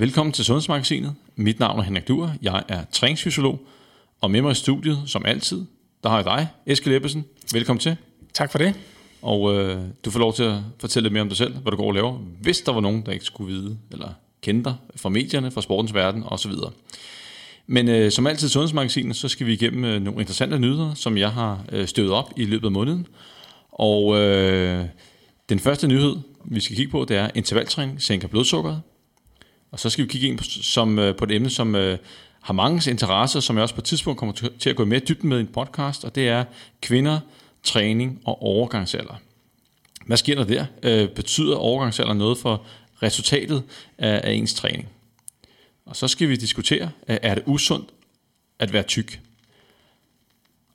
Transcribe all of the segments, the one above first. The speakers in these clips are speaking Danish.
Velkommen til Sundhedsmagasinet. Mit navn er Henrik Duer. Jeg er træningsfysiolog, og med mig i studiet, som altid, der har jeg dig, Eskild Ebbesen. Velkommen til. Tak for det. Og øh, du får lov til at fortælle lidt mere om dig selv, hvad du går og laver, hvis der var nogen, der ikke skulle vide, eller kende dig fra medierne, fra sportens verden osv. Men øh, som altid i Sundhedsmagasinet, så skal vi igennem øh, nogle interessante nyheder, som jeg har øh, støvet op i løbet af måneden. Og øh, den første nyhed, vi skal kigge på, det er intervaltræning sænker blodsukkeret. Og så skal vi kigge ind på, som, øh, på et emne, som øh, har mange interesser, som jeg også på et tidspunkt kommer til at gå mere dybden med i en podcast, og det er kvinder, træning og overgangsalder. Hvad sker der der? Øh, betyder overgangsalder noget for resultatet af, af ens træning? Og så skal vi diskutere, øh, er det usundt at være tyk?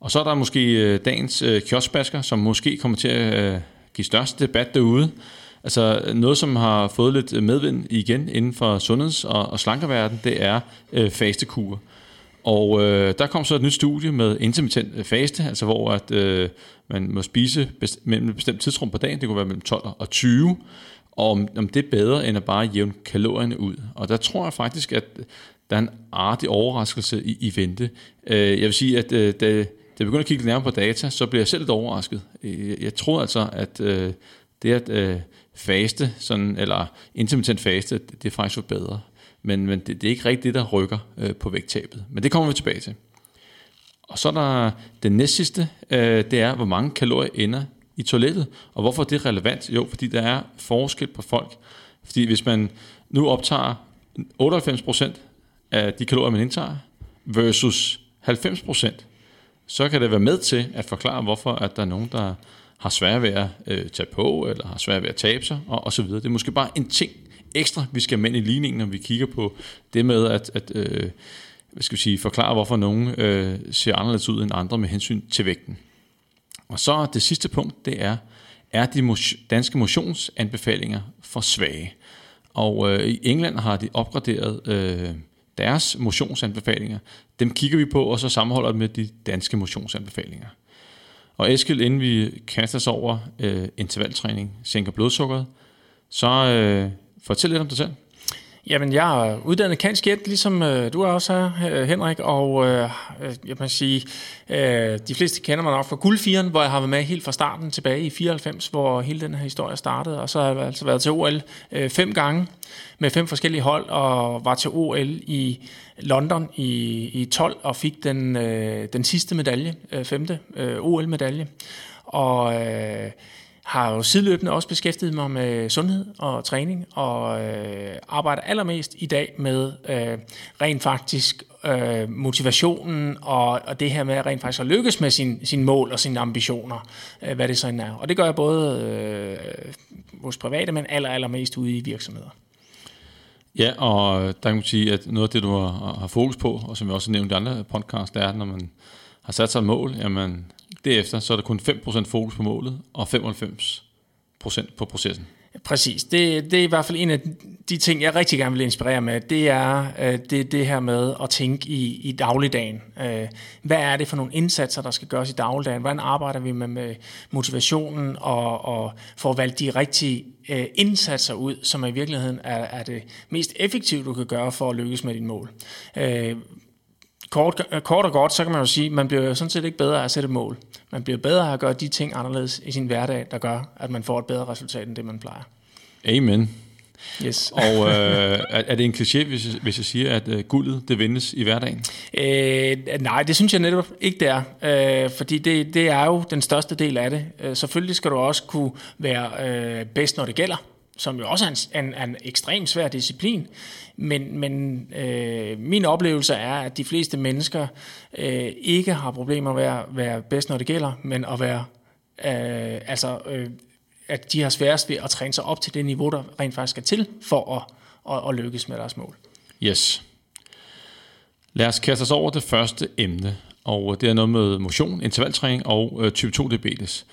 Og så er der måske øh, dagens øh, kioskbasker, som måske kommer til at øh, give størst debat derude. Altså noget, som har fået lidt øh, medvind igen inden for sundheds- og, og slankerverden, det er øh, fastekur. Og øh, der kom så et nyt studie med intermittent øh, faste, altså hvor at, øh, man må spise best- mellem et bestemt tidsrum på dagen, det kunne være mellem 12 og 20, og om, om det er bedre end at bare jævne kalorierne ud. Og der tror jeg faktisk, at øh, der er en artig overraskelse i, i vente. Øh, jeg vil sige, at øh, da, da jeg begynder at kigge nærmere på data, så bliver jeg selv lidt overrasket. Jeg, jeg tror altså, at øh, det at øh, faste, sådan, eller intermittent faste, det, det er faktisk bedre. Men, men det, det er ikke rigtigt det, der rykker øh, på vægttabet. Men det kommer vi tilbage til. Og så er der det næst sidste, øh, det er, hvor mange kalorier ender i toilettet. Og hvorfor er det relevant? Jo, fordi der er forskel på folk. Fordi hvis man nu optager 98% af de kalorier, man indtager, versus 90%, så kan det være med til at forklare, hvorfor at der er nogen, der har svært ved at øh, tage på, eller har svært ved at tabe sig, og, og så videre. Det er måske bare en ting ekstra, vi skal med i ligningen, når vi kigger på det med at, at øh, hvad skal vi sige, forklare, hvorfor nogen øh, ser anderledes ud end andre med hensyn til vægten. Og så det sidste punkt, det er, er de danske motionsanbefalinger for svage? Og øh, i England har de opgraderet øh, deres motionsanbefalinger. Dem kigger vi på, og så sammenholder det med de danske motionsanbefalinger. Og Eskild, inden vi kaster os over øh, intervaltræning, sænker blodsukkeret, så øh, fortæl lidt om dig selv. Jamen, jeg er uddannet kanskjæt, ligesom øh, du er også her, Henrik, og øh, øh, jeg kan sige, øh, de fleste kender mig nok fra Guldfieren, hvor jeg har været med helt fra starten tilbage i 94, hvor hele den her historie startede, og så har jeg altså været til OL øh, fem gange med fem forskellige hold, og var til OL i London i, i 12 og fik den, øh, den sidste medalje, øh, femte øh, OL-medalje, og... Øh, har jo sideløbende også beskæftiget mig med sundhed og træning, og øh, arbejder allermest i dag med øh, rent faktisk øh, motivationen og, og det her med rent faktisk at lykkes med sin, sin mål og sine ambitioner, øh, hvad det så end er. Og det gør jeg både øh, hos private, men aller, allermest ude i virksomheder. Ja, og der kan man sige, at noget af det, du har, har fokus på, og som vi også har nævnt i andre podcast, det er, at når man har sat sig et mål, jamen Derefter så er der kun 5% fokus på målet, og 95% på processen. Præcis. Det, det er i hvert fald en af de ting, jeg rigtig gerne vil inspirere med. Det er øh, det, det her med at tænke i, i dagligdagen. Øh, hvad er det for nogle indsatser, der skal gøres i dagligdagen? Hvordan arbejder vi med, med motivationen og, og får valgt de rigtige øh, indsatser ud, som i virkeligheden er, er det mest effektive, du kan gøre for at lykkes med dit mål? Øh, kort, kort og godt, så kan man jo sige, at man bliver jo sådan set ikke bedre af at sætte mål. Man bliver bedre af at gøre de ting anderledes i sin hverdag, der gør, at man får et bedre resultat, end det man plejer. Amen. Yes. og øh, er, er det en kliché, hvis jeg, hvis jeg siger, at øh, guldet det vindes i hverdagen? Øh, nej, det synes jeg netop ikke, det er. Øh, fordi det, det er jo den største del af det. Øh, selvfølgelig skal du også kunne være øh, bedst, når det gælder som jo også er en, en, en ekstremt svær disciplin. Men, men øh, min oplevelse er, at de fleste mennesker øh, ikke har problemer med at være bedst, når det gælder, men at være, øh, altså, øh, at de har sværest ved at træne sig op til det niveau, der rent faktisk skal til for at, at, at lykkes med deres mål. Yes. Lad os kaste os over det første emne, og det er noget med motion, intervaltræning og øh, type 2 diabetes.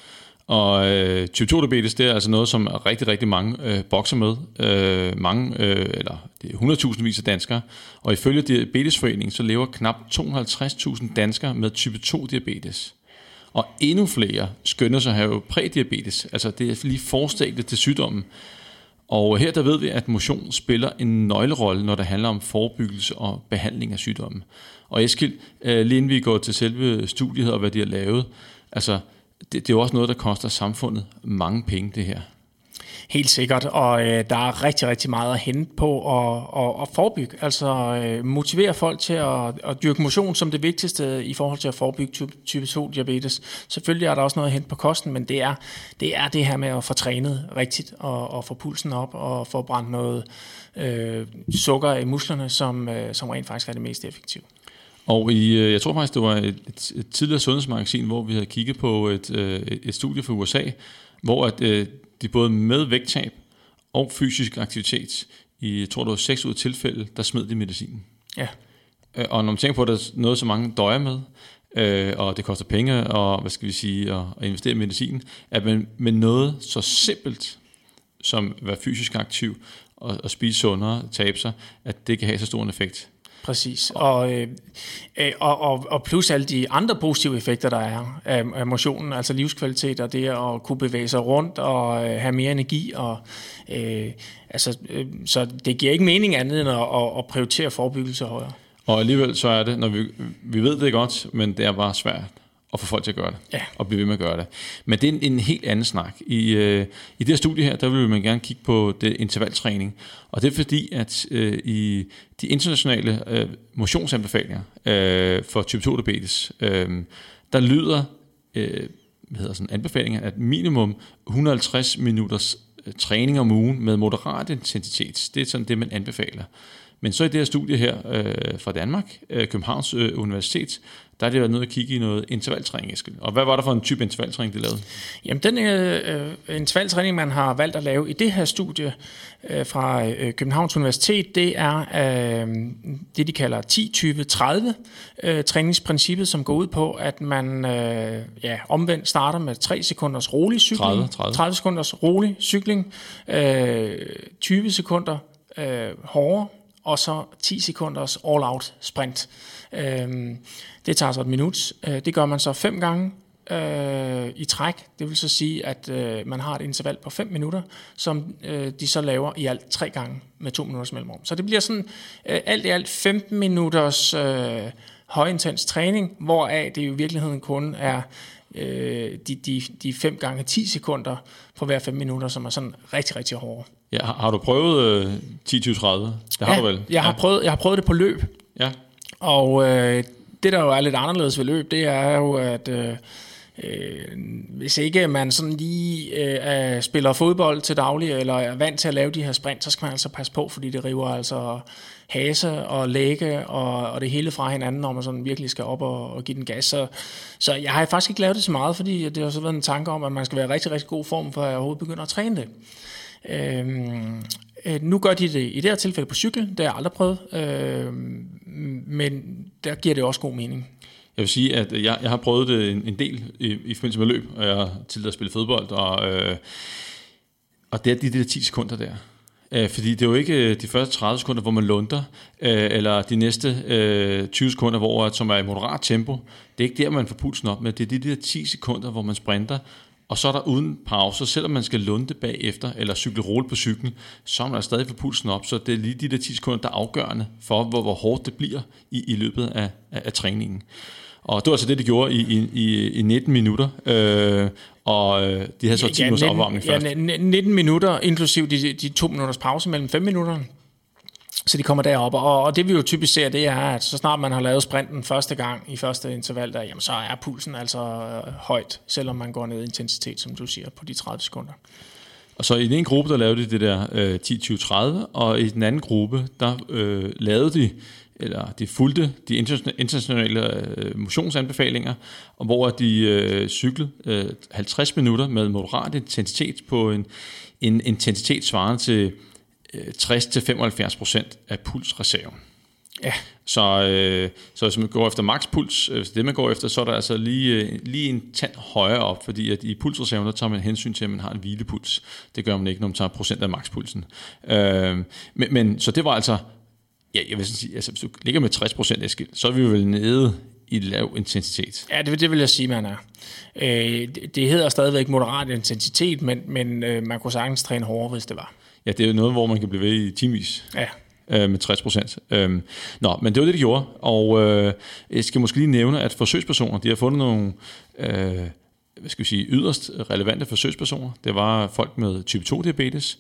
Og øh, type 2 diabetes, det er altså noget, som rigtig, rigtig mange øh, bokser med. Øh, mange, øh, eller det er 100.000 vis af danskere. Og ifølge Diabetesforeningen, så lever knap 250.000 danskere med type 2 diabetes. Og endnu flere skynder sig at have prædiabetes, altså det er lige forstadiet til sygdommen. Og her der ved vi, at motion spiller en nøglerolle, når det handler om forebyggelse og behandling af sygdomme. Og Eskild, øh, lige inden vi går til selve studiet og hvad de har lavet, altså det, det er jo også noget, der koster samfundet mange penge, det her. Helt sikkert, og øh, der er rigtig, rigtig meget at hente på at, at, at forebygge. Altså øh, motivere folk til at, at dyrke motion som det vigtigste i forhold til at forebygge type, type 2 diabetes. Selvfølgelig er der også noget at hente på kosten, men det er det, er det her med at få trænet rigtigt og, og få pulsen op og få brændt noget øh, sukker i musklerne, som, øh, som rent faktisk er det mest effektive. Og i, øh, jeg tror faktisk, det var et, et, et tidligere sundhedsmagasin, hvor vi havde kigget på et, øh, et, et studie fra USA, hvor at, øh, de både med vægttab og fysisk aktivitet, i, jeg tror det var 6 ud af tilfælde, der smed de medicinen. Ja. Og når man tænker på, at der er noget, så mange døjer med, øh, og det koster penge, og hvad skal vi sige, at, at investere i medicin, at man med noget så simpelt, som at være fysisk aktiv, og, og spise sundere, tabe sig, at det kan have så stor en effekt. Præcis. Og, øh, øh, og, og, og plus alle de andre positive effekter, der er af, af motionen, altså livskvalitet og det at kunne bevæge sig rundt og øh, have mere energi. Og, øh, altså, øh, så det giver ikke mening andet end at, at, at prioritere forebyggelse højere. Og alligevel så er det, når vi, vi ved det godt, men det er bare svært at få folk til at gøre det, ja. og blive ved med at gøre det. Men det er en, en helt anden snak. I, øh, I det her studie her, der vil man gerne kigge på det intervaltræning, og det er fordi, at øh, i de internationale øh, motionsanbefalinger øh, for type 2 diabetes, øh, der lyder øh, hvad hedder sådan, anbefalinger, at minimum 150 minutters øh, træning om ugen med moderat intensitet, det er sådan det, man anbefaler. Men så i det her studie her øh, fra Danmark, øh, Københavns øh, Universitet, der er det været nødt at kigge i noget intervaltræning, Eskild. Og hvad var der for en type intervaltræning, det lavede? Jamen, den øh, intervaltræning, man har valgt at lave i det her studie øh, fra øh, Københavns Universitet, det er øh, det, de kalder 10-20-30 øh, træningsprincippet, som går ud på, at man øh, ja, omvendt starter med 3 sekunders rolig cykling, 30, 30. 30 sekunders rolig cykling, øh, 20 sekunder øh, hårdere, og så 10 sekunders all-out sprint. Øh, det tager så et minut. Øh, det gør man så fem gange øh, i træk. Det vil så sige, at øh, man har et interval på 5 minutter, som øh, de så laver i alt tre gange med to minutters mellemrum. Så det bliver sådan øh, alt i alt 15 minutters øh, højintens træning, hvoraf det i virkeligheden kun er øh, de, de, de 5 gange 10 sekunder på hver 5 minutter, som er sådan rigtig, rigtig hårde. Ja, har, har du prøvet øh, 10-20-30? Det har ja, du vel? Jeg har, ja. prøvet, jeg har prøvet det på løb. Ja. Og øh, det, der jo er lidt anderledes ved løb, det er jo, at øh, øh hvis ikke man sådan lige øh, spiller fodbold til daglig, eller er vant til at lave de her sprint, så skal man altså passe på, fordi det river altså hase og lægge og, og det hele fra hinanden, når man sådan virkelig skal op og, og give den gas. Så, så jeg har faktisk ikke lavet det så meget, fordi det har så været en tanke om, at man skal være i rigtig, rigtig god form, for at jeg overhovedet begynder at træne det. Øhm, Øh, nu gør de det i det her tilfælde på cykel, det har jeg aldrig prøvet, øh, men der giver det også god mening. Jeg vil sige, at jeg, jeg har prøvet det en, en del i, i forbindelse med løb, og jeg har tidligere spillet fodbold, og, øh, og det er de der 10 sekunder der. Øh, fordi det er jo ikke øh, de første 30 sekunder, hvor man lunder, øh, eller de næste øh, 20 sekunder, hvor, som er i moderat tempo. Det er ikke der, man får pulsen op med. Det er de der 10 sekunder, hvor man sprinter, og så er der uden pause, selvom man skal lunde bagefter, eller cykle roligt på cyklen, så er man stadig for pulsen op, så det er lige de der 10 sekunder, der er afgørende for, hvor, hvor hårdt det bliver i, i løbet af, af, af træningen. Og det var altså det, de gjorde i, i, i 19 minutter, øh, og øh, de havde så 10 ja, minutters opvarmning først. Ja, 19 minutter, inklusiv de, de to minutters pause mellem 5 minutter. Så de kommer derop, og, og det vi jo typisk ser, det er, at så snart man har lavet sprinten første gang i første interval, der, jamen, så er pulsen altså øh, højt, selvom man går ned i intensitet, som du siger, på de 30 sekunder. Og så i den ene gruppe, der lavede de det der øh, 10-20-30, og i den anden gruppe, der øh, lavede de, eller de fulgte de internationale øh, motionsanbefalinger, og hvor de øh, cyklede øh, 50 minutter med moderat intensitet på en, en intensitet svarende til 60-75% af pulsreserven. Ja. Så, øh, så hvis man går efter makspuls, hvis det man går efter, så er der altså lige, lige en tand højere op, fordi at i pulsreserven, der tager man hensyn til, at man har en hvilepuls. Det gør man ikke, når man tager procent af makspulsen. Øh, men, men, så det var altså, ja, jeg vil sige, altså, hvis du ligger med 60% Eskild, så er vi vel nede i lav intensitet. Ja, det, det vil jeg sige, man er. Øh, det, det hedder stadigvæk moderat intensitet, men, men øh, man kunne sagtens træne hårdere, hvis det var. Ja, det er jo noget, hvor man kan blive ved i timevis. Ja. Øh, med 60 procent. Øhm, nå, men det var det, de gjorde. Og øh, jeg skal måske lige nævne, at forsøgspersoner, de har fundet nogle... Øh, hvad skal vi sige, yderst relevante forsøgspersoner. Det var folk med type 2 diabetes,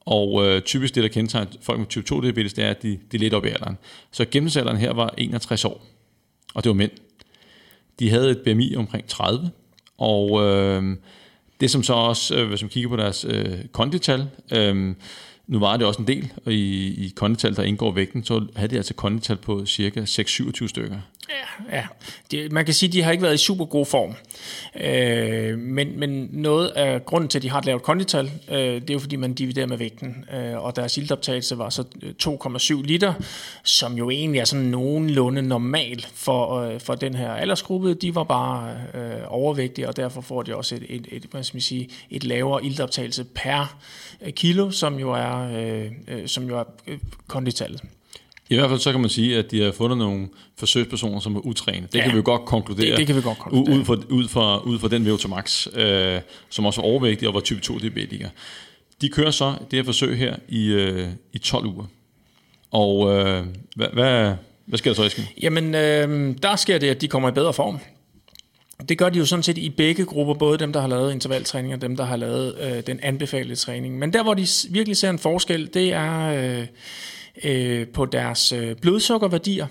og øh, typisk det, der kendetegner folk med type 2 diabetes, det er, at de, de er lidt op i alderen. Så gennemsnitsalderen her var 61 år, og det var mænd. De havde et BMI omkring 30, og øh, det som så også, øh, hvis man kigger på deres øh, kondital, øh, nu var det også en del, og i, i kondital, der indgår vægten, så havde de altså kondital på cirka 6-27 stykker. Ja, ja. Det, man kan sige, at de har ikke været i super god form. Øh, men, men noget af grunden til, at de har et lavt kondital, øh, det er jo fordi, man dividerer med vægten. Øh, og deres iltoptagelse var så øh, 2,7 liter, som jo egentlig er sådan nogenlunde normal for, øh, for den her aldersgruppe. De var bare øh, overvægtige, og derfor får de også et, et, et, hvad skal man sige, et lavere iltoptagelse per øh, kilo, som jo er, øh, øh som jo er øh, konditallet. I hvert fald så kan man sige, at de har fundet nogle forsøgspersoner, som er utrænet. Det ja, kan vi jo godt konkludere. Det, det kan vi godt konkludere. Ud fra, ud fra, ud fra den VO2 Max, øh, som også var overvægtig og var type 2 diabetiker. De kører så det her forsøg her i, øh, i 12 uger. Og øh, hvad, hvad, hvad sker der så, Esken? Jamen, øh, der sker det, at de kommer i bedre form. Det gør de jo sådan set i begge grupper, både dem, der har lavet intervaltræning og dem, der har lavet øh, den anbefalede træning. Men der, hvor de virkelig ser en forskel, det er... Øh, øh, på deres øh, blodsukkerværdier.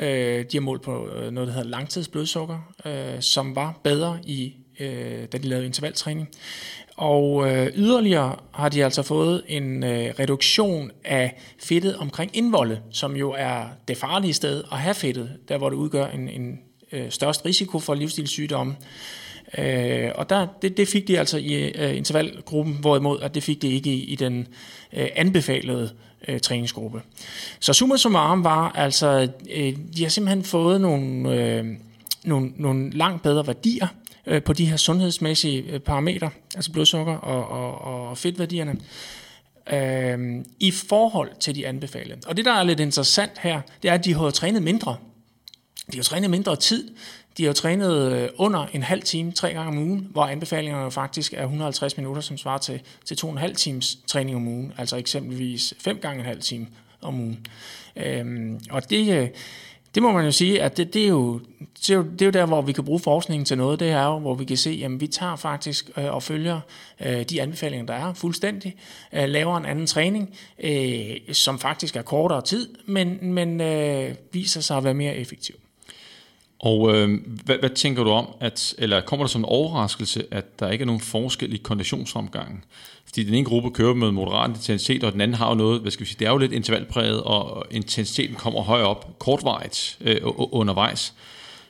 Øh, de har målt på øh, noget, der hedder langtidsblodsukker, øh, som var bedre i øh, da de lavede intervaltræning. Og øh, yderligere har de altså fået en øh, reduktion af fedtet omkring indvolde, som jo er det farlige sted at have fedtet, der hvor det udgør en, en øh, størst risiko for livsstilssygdomme. Øh, og der, det, det fik de altså i øh, intervalgruppen, hvorimod at det fik de ikke i, i den øh, anbefalede øh, træningsgruppe. Så summa summarum var altså, øh, de har simpelthen fået nogle, øh, nogle, nogle langt bedre værdier øh, på de her sundhedsmæssige øh, parametre, altså blodsukker og, og, og fedtværdierne, øh, i forhold til de anbefalede. Og det, der er lidt interessant her, det er, at de har trænet mindre. De har trænet mindre tid. De har trænet øh, under en halv time, tre gange om ugen, hvor anbefalingerne faktisk er 150 minutter, som svarer til, til to og en halv times træning om ugen, altså eksempelvis fem gange en halv time om ugen. Øhm, og det, øh, det må man jo sige, at det, det, er jo, det, er jo, det er jo der, hvor vi kan bruge forskningen til noget. Det er jo, hvor vi kan se, at vi tager faktisk øh, og følger øh, de anbefalinger, der er fuldstændig, øh, laver en anden træning, øh, som faktisk er kortere tid, men, men øh, viser sig at være mere effektiv. Og øh, hvad, hvad tænker du om, at, eller kommer der som en overraskelse, at der ikke er nogen forskel i konditionsomgangen? Fordi den ene gruppe kører med moderat intensitet, og den anden har jo noget, hvad skal vi sige, det er jo lidt intervalpræget, og intensiteten kommer højere op, kortvarigt øh, undervejs.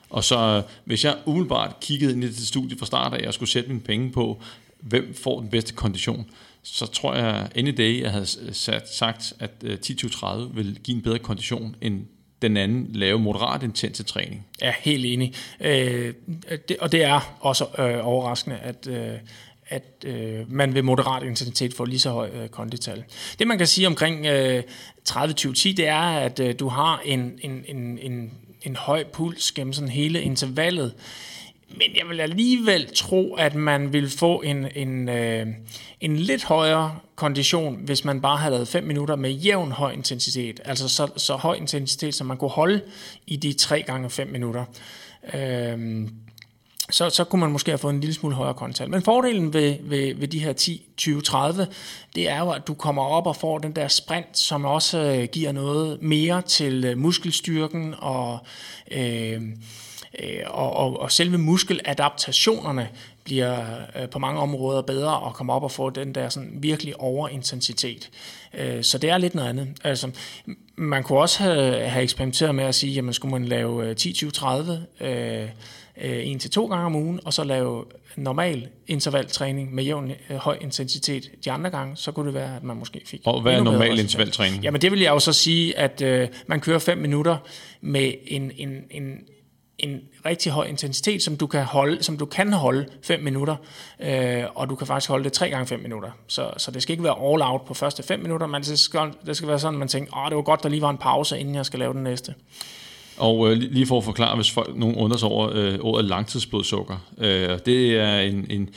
Og så øh, hvis jeg umiddelbart kiggede ind i det studie fra start af, og skulle sætte mine penge på, hvem får den bedste kondition, så tror jeg, any day, jeg havde sat, sagt, at øh, 10-20-30 vil give en bedre kondition end den anden lave moderat intense træning. Ja, helt enig. Øh, det, og det er også øh, overraskende, at, øh, at øh, man ved moderat intensitet får lige så høj øh, kondital. Det man kan sige omkring øh, 30-20-10, det er, at øh, du har en, en, en, en, en høj puls gennem sådan hele intervallet. Men jeg vil alligevel tro, at man vil få en, en, øh, en lidt højere kondition, hvis man bare havde lavet 5 minutter med jævn høj intensitet. Altså så, så høj intensitet, som man kunne holde i de 3 gange 5 minutter. Øh, så, så kunne man måske have fået en lille smule højere kontal. Men fordelen ved, ved, ved de her 10, 20, 30, det er jo, at du kommer op og får den der sprint, som også øh, giver noget mere til øh, muskelstyrken og... Øh, Øh, og, og, og selve muskeladaptationerne bliver øh, på mange områder bedre og kommer op og få den der sådan virkelig overintensitet. Øh, så det er lidt noget andet. Altså, man kunne også have, have eksperimenteret med at sige, jamen skulle man lave 10-20-30 øh, en til to gange om ugen, og så lave normal intervaltræning med jævn høj intensitet de andre gange, så kunne det være, at man måske fik Og hvad er normal intervaltræning? Jamen det vil jeg jo så sige, at øh, man kører 5 minutter med en, en, en en rigtig høj intensitet, som du kan holde, som du kan holde 5 minutter, øh, og du kan faktisk holde det 3 gange 5 minutter. Så, så det skal ikke være all out på første 5 minutter, men det skal, det skal være sådan, at man tænker, åh, det var godt, der lige var en pause, inden jeg skal lave den næste. Og øh, lige for at forklare, hvis folk, nogen undrer sig over øh, ordet langtidsblodsukker. Øh, det er en, en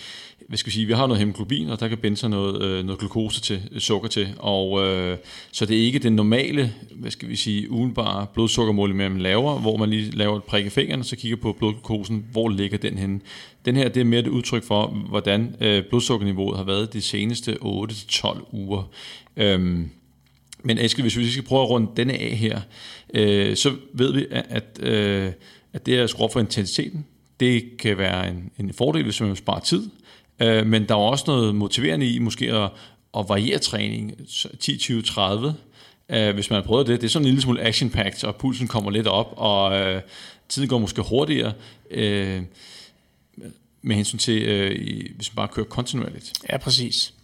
hvad skal vi sige, vi har noget hemoglobin, og der kan binde sig noget, øh, noget glukose til, øh, sukker til, og øh, så det er ikke den normale, hvad skal vi sige, ugenbare blodsukkermål, man laver, hvor man lige laver et prik i fingeren, og så kigger på blodglukosen, hvor ligger den henne. Den her, det er mere et udtryk for, hvordan øh, blodsukkerniveauet har været de seneste 8-12 uger. Øhm, men Eskild, hvis vi skal prøve at runde denne af her, øh, så ved vi, at, at, øh, at det er at skrue for intensiteten. Det kan være en, en fordel, hvis man sparer tid, øh, men der var også noget motiverende i måske at, at variere træning 10, 20, 30. Øh, hvis man har prøvet det, det er sådan en lille smule action-packed, og pulsen kommer lidt op, og øh, tiden går måske hurtigere. Øh, med hensyn til, øh, hvis man bare kører kontinuerligt. Ja, præcis.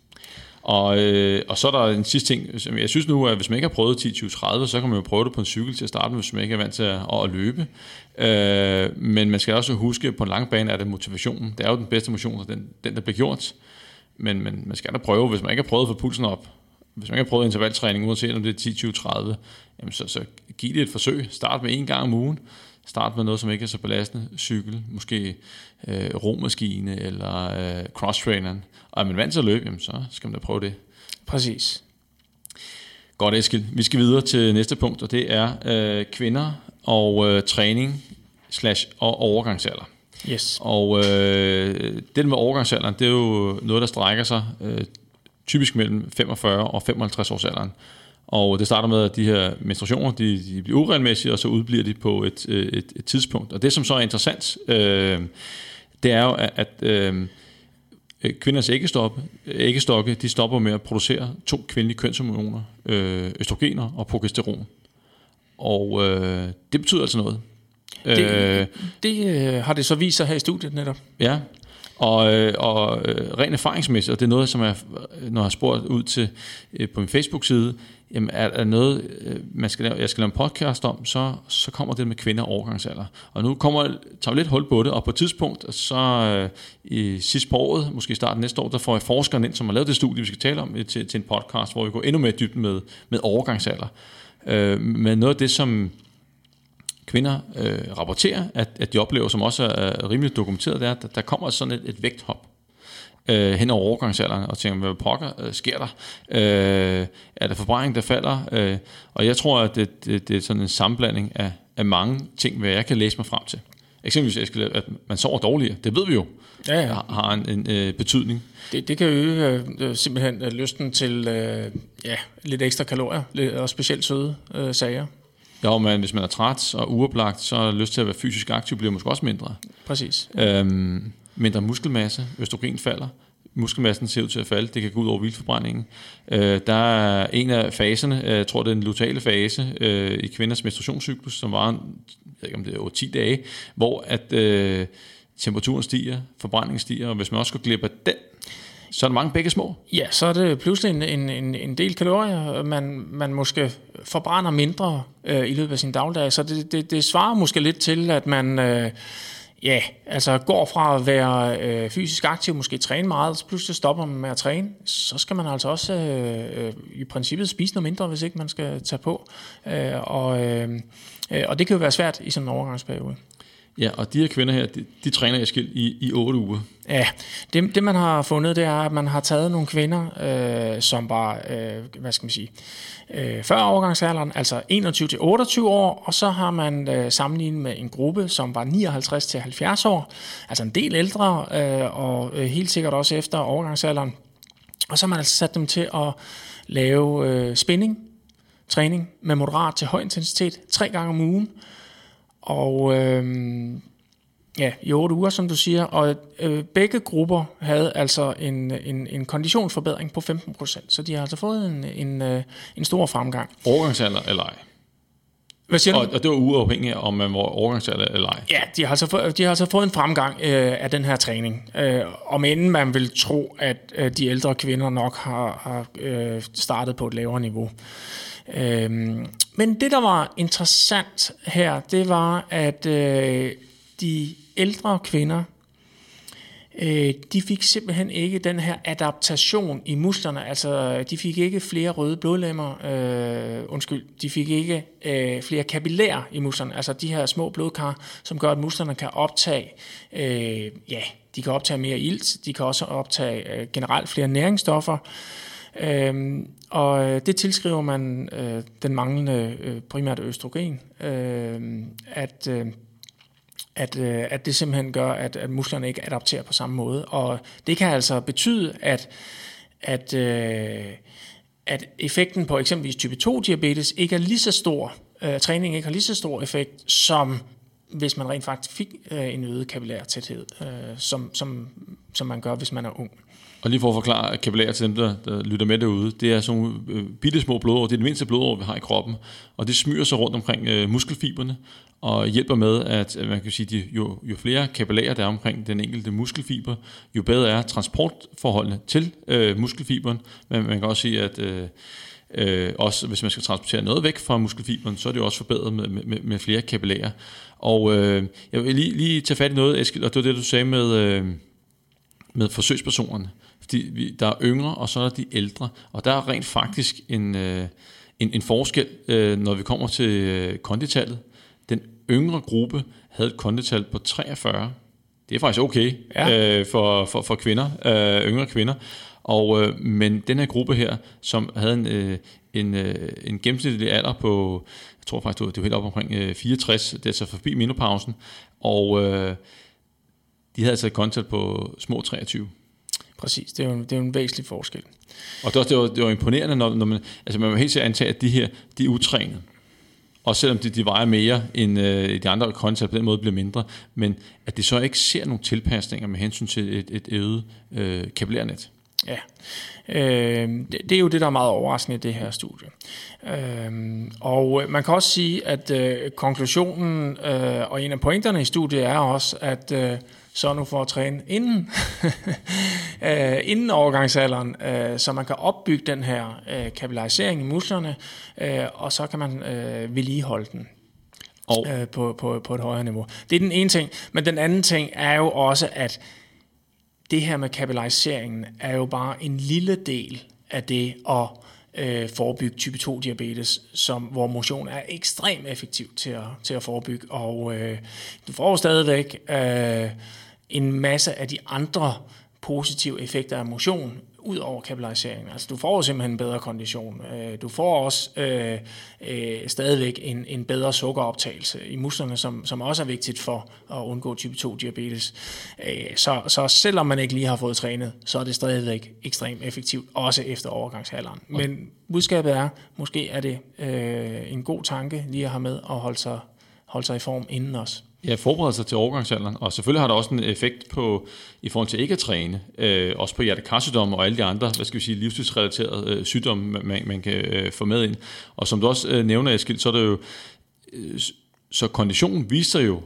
Og, øh, og så er der en sidste ting, som jeg synes nu, at hvis man ikke har prøvet 10, 20, 30, så kan man jo prøve det på en cykel til at starte med, hvis man ikke er vant til at, at løbe. Øh, men man skal også huske, at på en lang bane er det motivationen. Det er jo den bedste motion, den, den der bliver gjort. Men, men man skal da prøve, hvis man ikke har prøvet at få pulsen op, hvis man ikke har prøvet intervaltræning, uanset om det er 10, 20, 30, jamen så, så giv det et forsøg. Start med en gang om ugen. Start med noget, som ikke er så belastende. Cykel, måske øh, romaskine eller øh, cross-traineren. Og er man vant til at løbe, jamen, så skal man da prøve det. Præcis. Godt, Eskild. Vi skal videre til næste punkt, og det er øh, kvinder og øh, træning slash og overgangsalder. Yes. Og øh, det med overgangsalderen, det er jo noget, der strækker sig øh, typisk mellem 45 og 55 års alderen. Og det starter med, at de her menstruationer, de, de bliver uregelmæssige, og så udbliver de på et, et, et tidspunkt. Og det, som så er interessant, øh, det er jo, at, at øh, kvinders æggestokke, æggestokke, de stopper med at producere to kvindelige kønshormoner, øh, østrogener og progesteron. Og øh, det betyder altså noget. Det, øh, det øh, har det så vist sig her i studiet netop. Ja, og, øh, og øh, rent erfaringsmæssigt, og det er noget, som jeg, når jeg har spurgt ud til øh, på min Facebook-side, jamen er der noget, øh, man skal lave, jeg skal lave en podcast om, så, så kommer det med kvinder og overgangsalder. Og nu kommer, tager vi lidt hul på det, og på et tidspunkt, så øh, i sidste på året, måske i starten næste år, der får jeg forskeren ind, som har lavet det studie, vi skal tale om, til, til en podcast, hvor vi går endnu mere dybt med, med overgangsalder. Øh, men noget af det, som kvinder øh, rapporterer, at, at de oplever, som også er rimelig dokumenteret, det er, at der kommer sådan et, et vægthop øh, hen over overgangsalderen, og tænker, hvad pokker øh, sker der? Øh, er der forbrænding, der falder? Øh, og jeg tror, at det, det, det er sådan en sammenblanding af, af mange ting, hvad jeg kan læse mig frem til. Eksempelvis, at man sover dårligere, det ved vi jo, ja, ja. har en, en øh, betydning. Det, det kan øge øh, simpelthen øh, lysten til øh, ja, lidt ekstra kalorier, og specielt søde øh, sager. Ja, men hvis man er træt og uoplagt, så er lyst til at være fysisk aktiv bliver måske også mindre. Præcis. Øhm, mindre muskelmasse, østrogen falder, muskelmassen ser ud til at falde, det kan gå ud over vildforbrændingen. Øh, der er en af faserne, øh, jeg tror det er den lutale fase øh, i kvinders menstruationscyklus, som var, jeg ved ikke om det er over 10 dage, hvor at øh, temperaturen stiger, forbrændingen stiger, og hvis man også går glip af den, så er der mange begge små. Ja, så er det pludselig en, en, en, en del kalorier, man, man måske forbrænder mindre øh, i løbet af sin dagligdag. Så det, det, det svarer måske lidt til, at man øh, ja, altså går fra at være øh, fysisk aktiv, måske træne meget, så pludselig stopper man med at træne. Så skal man altså også øh, øh, i princippet spise noget mindre, hvis ikke man skal tage på. Øh, og, øh, øh og det kan jo være svært i sådan en overgangsperiode. Ja, og de her kvinder her, de, de træner skil i, i 8 uger. Ja, det, det man har fundet, det er, at man har taget nogle kvinder, øh, som var, øh, hvad skal man sige, øh, før overgangsalderen, altså 21-28 år, og så har man øh, sammenlignet med en gruppe, som var 59-70 år, altså en del ældre, øh, og øh, helt sikkert også efter overgangsalderen. Og så har man altså sat dem til at lave øh, spænding, træning med moderat til høj intensitet, tre gange om ugen, og øh, ja, i otte uger, som du siger. Og øh, begge grupper havde altså en, en, en konditionsforbedring på 15 procent. Så de har altså fået en, en, øh, en stor fremgang. Overgangsalder eller ej? Hvad siger du? Og, og det var uafhængigt af, om man var overgangsalder eller ej? Ja, de har altså fået, de har altså fået en fremgang øh, af den her træning. Øh, om inden man vil tro, at øh, de ældre kvinder nok har, har øh, startet på et lavere niveau. Øhm, men det, der var interessant her, det var, at øh, de ældre kvinder Øh, de fik simpelthen ikke den her adaptation i musklerne, altså de fik ikke flere røde blodlemmer, øh, undskyld, de fik ikke øh, flere kapillærer i musklerne, altså de her små blodkar, som gør, at musklerne kan optage, øh, ja, de kan optage mere ilt, de kan også optage øh, generelt flere næringsstoffer, Øhm, og øh, det tilskriver man øh, den manglende øh, primært østrogen, øh, at, øh, at, øh, at det simpelthen gør, at, at musklerne ikke adapterer på samme måde. Og det kan altså betyde, at, at, øh, at effekten på eksempelvis type 2-diabetes ikke er lige så stor, øh, træning ikke har lige så stor effekt, som hvis man rent faktisk fik øh, en øget kapillær tæthed, øh, som, som, som man gør, hvis man er ung. Og lige for at forklare kapillærer til dem, der, der lytter med derude, det er sådan nogle øh, bitte små blodår, det er det mindste blodår, vi har i kroppen, og det smyrer sig rundt omkring øh, muskelfiberne, og hjælper med, at man kan sige, at jo, jo flere kapillærer der er omkring den enkelte muskelfiber, jo bedre er transportforholdene til øh, muskelfiberen, men man kan også sige, at øh, øh, også hvis man skal transportere noget væk fra muskelfiberen, så er det jo også forbedret med, med, med flere kapillærer. Og øh, jeg vil lige, lige tage fat i noget, Eskild, og det var det, du sagde med, øh, med forsøgspersonerne. Fordi vi, der er yngre, og så er der de ældre. Og der er rent faktisk en, øh, en, en forskel, øh, når vi kommer til øh, konditallet. Den yngre gruppe havde et kondital på 43. Det er faktisk okay ja. øh, for, for, for kvinder, øh, yngre kvinder. Og, øh, men den her gruppe her, som havde en, øh, en, øh, en gennemsnitlig alder på, jeg tror faktisk, det var helt op omkring øh, 64, det er så forbi menopausen, og øh, de havde altså et kondital på små 23. Præcis, det er jo, det er jo en væsentlig forskel. Og det, det, var, det var imponerende, når, når man, altså man må helt sikkert antage, at de her, de er utrænet. Og selvom de, de vejer mere end øh, de andre koncepter, på den måde bliver mindre, men at de så ikke ser nogle tilpasninger med hensyn til et, et øget øh, kapillærnet. Ja, øh, det, det er jo det, der er meget overraskende i det her studie. Øh, og man kan også sige, at øh, konklusionen øh, og en af pointerne i studiet er også, at øh, så nu for at træne inden, øh, inden overgangsalderen, øh, så man kan opbygge den her øh, kapillarisering i musklerne, øh, og så kan man øh, vedligeholde den og. Øh, på, på, på et højere niveau. Det er den ene ting. Men den anden ting er jo også, at det her med kapillariseringen er jo bare en lille del af det at øh, forebygge type 2 diabetes, som, hvor motion er ekstremt effektiv til at, til at forebygge. Og øh, du får stadigvæk øh, en masse af de andre positive effekter af motion, ud over kapillariseringen. Altså du får simpelthen en bedre kondition. Øh, du får også øh, øh, stadigvæk en, en bedre sukkeroptagelse i musklerne, som, som også er vigtigt for at undgå type 2 diabetes. Øh, så, så selvom man ikke lige har fået trænet, så er det stadigvæk ekstremt effektivt, også efter overgangsalderen. Men budskabet er, måske er det øh, en god tanke lige at have med at holde sig, holde sig i form inden også. Ja, forberede sig til overgangsalderen, og selvfølgelig har det også en effekt på, i forhold til ikke at træne, øh, også på hjertekarsygdomme og alle de andre, hvad skal vi sige, livsstilsrelaterede øh, sygdomme, man, man kan øh, få med ind. Og som du også øh, nævner, Eskild, så er det jo, øh, så konditionen viser jo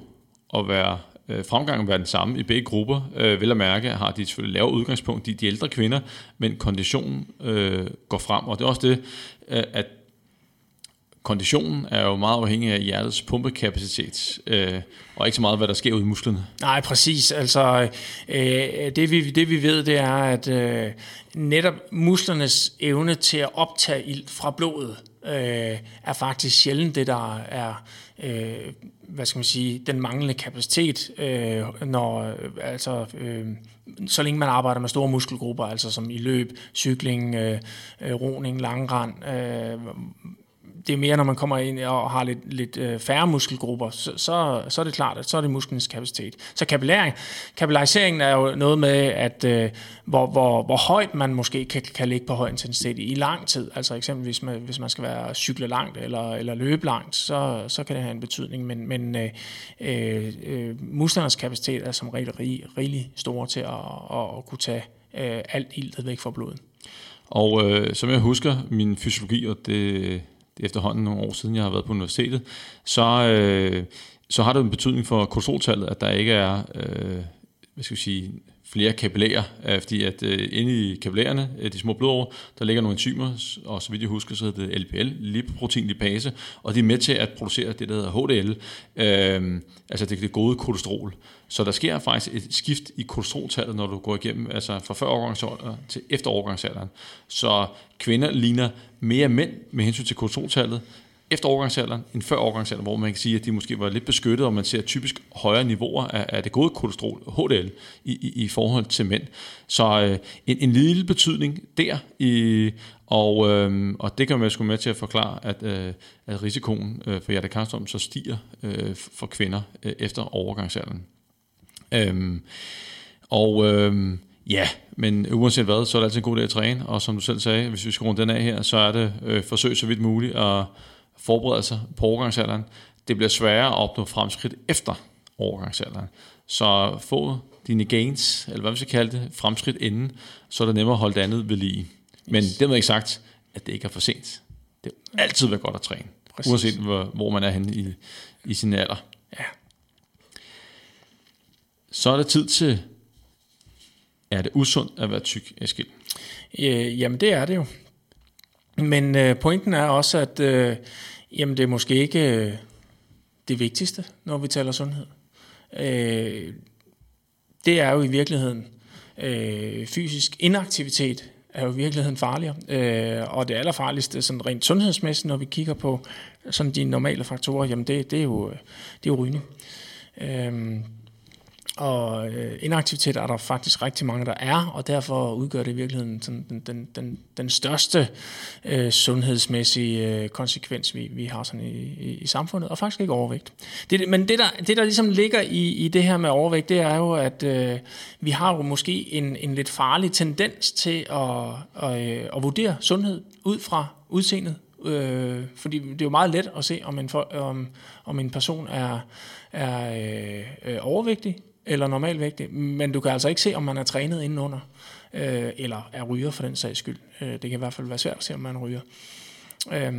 at være øh, fremgangen være den samme i begge grupper. Øh, vel at mærke har de selvfølgelig lavere udgangspunkt, de, de ældre kvinder, men konditionen øh, går frem, og det er også det, øh, at konditionen er jo meget afhængig af hjertets pumpekapacitet, øh, og ikke så meget, hvad der sker ud i musklerne. Nej, præcis. Altså, øh, det, vi, det vi ved, det er, at øh, netop musklernes evne til at optage ilt fra blodet, øh, er faktisk sjældent det, der er øh, hvad skal man sige, den manglende kapacitet, øh, når, altså, øh, så længe man arbejder med store muskelgrupper, altså som i løb, cykling, øh, øh roning, langrand, øh, det er mere, når man kommer ind og har lidt, lidt øh, færre muskelgrupper, så, så, så er det klart, at så er det musklens kapacitet. Så kapillæring, kapillariseringen er jo noget med, at øh, hvor, hvor, hvor højt man måske kan, kan ligge på høj intensitet i, lang tid. Altså eksempelvis med, hvis man skal være cykle langt eller, eller løbe langt, så, så kan det have en betydning. Men, men øh, øh, øh musklernes kapacitet er som regel rig, rigelig store til at, at, at kunne tage øh, alt iltet væk fra blodet. Og øh, som jeg husker min fysiologi, og det efterhånden nogle år siden, jeg har været på universitetet, så, øh, så har det en betydning for kolesteroltallet, at der ikke er øh, hvad skal vi sige, flere kapillærer, øh, fordi at øh, inde i kapillærerne, øh, de små blodår, der ligger nogle enzymer, og så vidt jeg husker, så hedder det LPL, lipoprotein lipase, og de er med til at producere det, der hedder HDL, øh, altså det, det gode kolesterol. Så der sker faktisk et skift i kolesteroltallet, når du går igennem, altså fra før overgangsalderen øh, til efter overgangsalderen. Så kvinder ligner mere mænd med hensyn til kolesteroltallet, efter overgangsalderen end før overgangsalderen, hvor man kan sige, at de måske var lidt beskyttet, og man ser typisk højere niveauer af, af det gode kolesterol, HDL, i, i, i forhold til mænd. Så øh, en, en lille betydning der, i, og, øh, og det kan man sgu med til at forklare, at, øh, at risikoen øh, for hjertekarstom så stiger øh, for kvinder øh, efter overgangsalderen. Øh, og øh, ja, men uanset hvad, så er det altid en god dag at træne, og som du selv sagde, hvis vi skal runde den af her, så er det øh, forsøg så vidt muligt at forberede sig på overgangsalderen. Det bliver sværere at opnå fremskridt efter overgangsalderen. Så få dine gains, eller hvad vi skal kalde det, fremskridt inden, så er det nemmere at holde det andet ved lige. Men det er ikke sagt, at det ikke er for sent. Det er altid være godt at træne, Præcis. uanset hvor, hvor man er henne i, i sin alder. Ja. Så er det tid til, er det usundt at være tyk, Eskild? Øh, jamen det er det jo. Men øh, pointen er også, at øh, jamen, det er måske ikke øh, det vigtigste, når vi taler sundhed. Øh, det er jo i virkeligheden øh, fysisk inaktivitet er jo i virkeligheden farligere. Øh, og det allerfarligste sådan rent sundhedsmæssigt, når vi kigger på sådan de normale faktorer, jamen det, det, er, jo, øh, det er jo rygning. Øh, og øh, inaktivitet er der faktisk rigtig mange, der er, og derfor udgør det i virkeligheden sådan den, den, den, den største øh, sundhedsmæssige øh, konsekvens, vi, vi har sådan i, i, i samfundet, og faktisk ikke overvægt. Det, men det der, det, der ligesom ligger i, i det her med overvægt, det er jo, at øh, vi har jo måske en, en lidt farlig tendens til at, at, øh, at vurdere sundhed ud fra udseendet, øh, fordi det er jo meget let at se, om en, om, om en person er, er øh, øh, overvægtig, eller normalvægtig, men du kan altså ikke se, om man er trænet indenunder, øh, eller er ryger for den sags skyld. Øh, det kan i hvert fald være svært at se, om man ryger. Øh,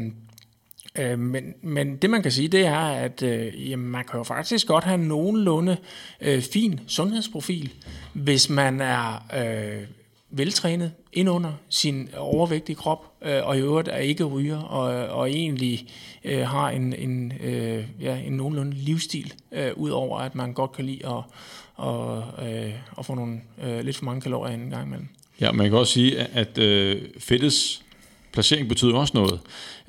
øh, men, men det man kan sige, det er, at øh, jamen, man kan jo faktisk godt have nogenlunde øh, fin sundhedsprofil, hvis man er øh, veltrænet ind under sin overvægtige krop, øh, og i øvrigt er ikke ryger, og, og egentlig øh, har en, en, øh, ja, en nogenlunde livsstil, øh, udover at man godt kan lide at, og, øh, og få nogle øh, lidt for mange kalorier en gang imellem. Ja, man kan også sige, at øh, fedtets placering betyder også noget.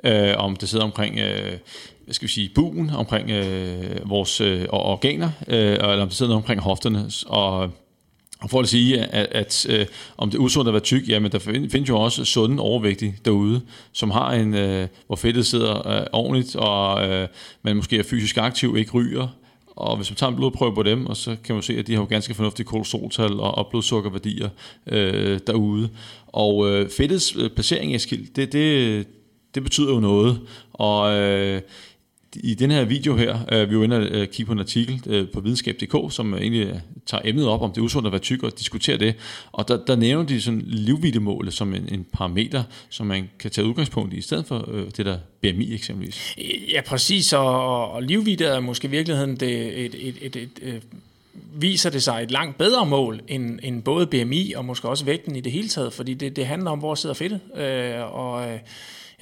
Øh, om det sidder omkring øh, hvad skal vi sige, buen, omkring øh, vores øh, organer, øh, eller om det sidder omkring hofterne. Og og for at sige, at, at at øh, om det er usundt at være tyk, jamen der findes jo også sunde overvægtige derude, som har en, øh, hvor fedtet sidder øh, ordentligt, og øh, man måske er fysisk aktiv, ikke ryger, og hvis man tager en blodprøve på dem, og så kan man se, at de har jo ganske fornuftige kolesteroltal og, og blodsukkerværdier øh, derude. Og øh, fedtets øh, placering i skild, det, det, det betyder jo noget. Og øh, i den her video her, øh, vi er jo inde og øh, kigge på en artikel øh, på videnskab.dk, som øh, egentlig øh, tager emnet op, om det er usundt at være tyk, og diskuterer det. Og der, der nævner de sådan livviddemålet som en, en parameter, som man kan tage udgangspunkt i, i stedet for øh, det der BMI eksempelvis. Ja, præcis, og, og livvidde er måske i virkeligheden det, et, et, et, et, et viser det sig et langt bedre mål end, end både BMI og måske også vægten i det hele taget, fordi det, det handler om, hvor sidder fedtet. Øh, og øh,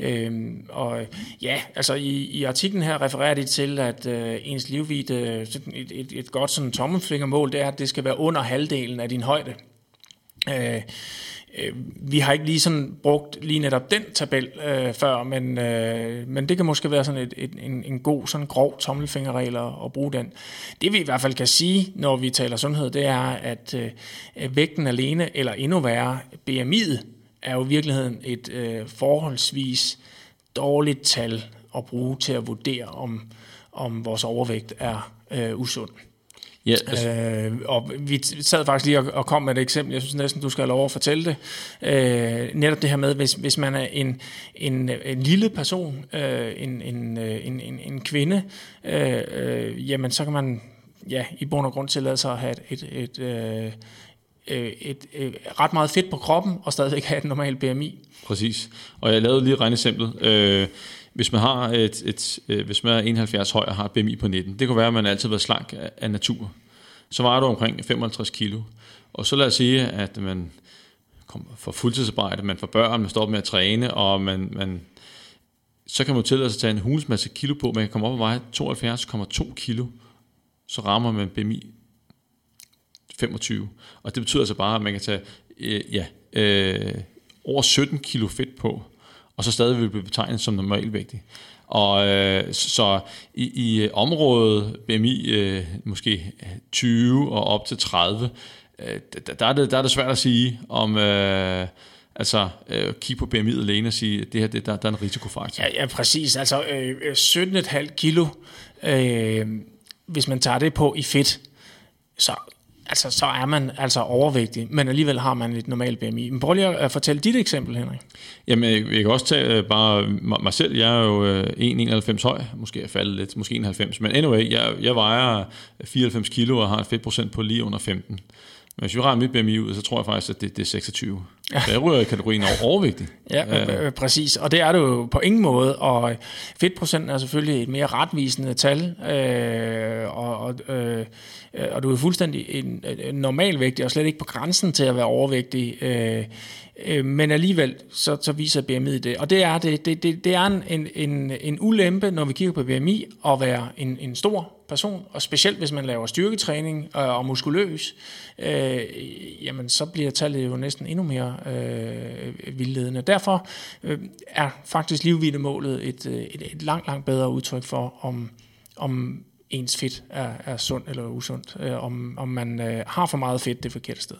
Øhm, og ja, altså i, i artiklen her refererer de til, at øh, ens livvidde, et, et, et godt sådan tommelfingermål, det er, at det skal være under halvdelen af din højde. Øh, øh, vi har ikke lige sådan brugt lige netop den tabel øh, før, men, øh, men det kan måske være sådan et, et, en, en god, sådan grov tommelfingerregel at, at bruge den. Det vi i hvert fald kan sige, når vi taler sundhed, det er, at øh, vægten alene, eller endnu værre, BMI'et, er jo i virkeligheden et øh, forholdsvis dårligt tal at bruge til at vurdere, om, om vores overvægt er øh, usund. Ja, altså. øh, og vi sad faktisk lige og, og kom med et eksempel, jeg synes næsten, du skal have lov at fortælle det. Øh, netop det her med, hvis, hvis man er en, en, en lille person, øh, en, en, øh, en, en, en kvinde, øh, øh, jamen så kan man ja, i bund og grund tillade sig at have et, et, et, øh, øh, et, øh, ret meget fedt på kroppen, og stadigvæk have et normalt BMI. Præcis. Og jeg lavede lige et regneeksempel. Øh, hvis man har et, et, øh, hvis man er 71 høj og har et BMI på 19, det kunne være, at man altid har været slank af, af natur. så vejer du omkring 55 kilo. Og så lad os sige, at man kommer for fuldtidsarbejde, man får børn, man stopper med at træne, og man, man så kan man tillade sig at tage en hulens masse kilo på, man kan komme op og veje 72,2 kilo, så rammer man BMI 25. Og det betyder altså bare, at man kan tage øh, ja, øh, over 17 kilo fedt på, og så stadig vil blive betegnet som normalvægtig. Og øh, så i, i øh, området BMI øh, måske 20 og op til 30, øh, der, der, er det, der er det svært at sige, om... Øh, Altså øh, kigge på BMI alene og sige, at det her det, der, der er en risikofaktor. Ja, ja præcis. Altså øh, 17,5 kilo, øh, hvis man tager det på i fedt, så, altså, så er man altså overvægtig, men alligevel har man et normalt BMI. Men prøv lige at fortælle dit eksempel, Henrik. Jamen, jeg, jeg kan også tage uh, bare mig selv. Jeg er jo øh, 1,91 høj, måske er faldet lidt, måske 91. Men anyway, jeg, jeg vejer øh, 94 kilo og har et fedtprocent på lige under 15. Men hvis vi regner mit BMI ud, så tror jeg faktisk, at det, det er 26. Ja. Så jeg ryger i kategorien over overvægtig. Ja, øh. præcis. Og det er det jo på ingen måde. Og fedtprocenten er selvfølgelig et mere retvisende tal. Øh, og, og, øh, og du er fuldstændig en, en normalvægtig, og slet ikke på grænsen til at være overvægtig. Øh, øh, men alligevel, så, så viser BMI det. Og det er, det, det, det, det er en, en, en ulempe, når vi kigger på BMI, at være en, en stor person, og specielt hvis man laver styrketræning øh, og muskuløs, øh, jamen så bliver tallet jo næsten endnu mere øh, vildledende. Derfor øh, er faktisk livvidemålet et, øh, et, et langt, langt bedre udtryk for, om, om ens fedt er, er sundt eller usundt, øh, om, om man øh, har for meget fedt det forkerte sted.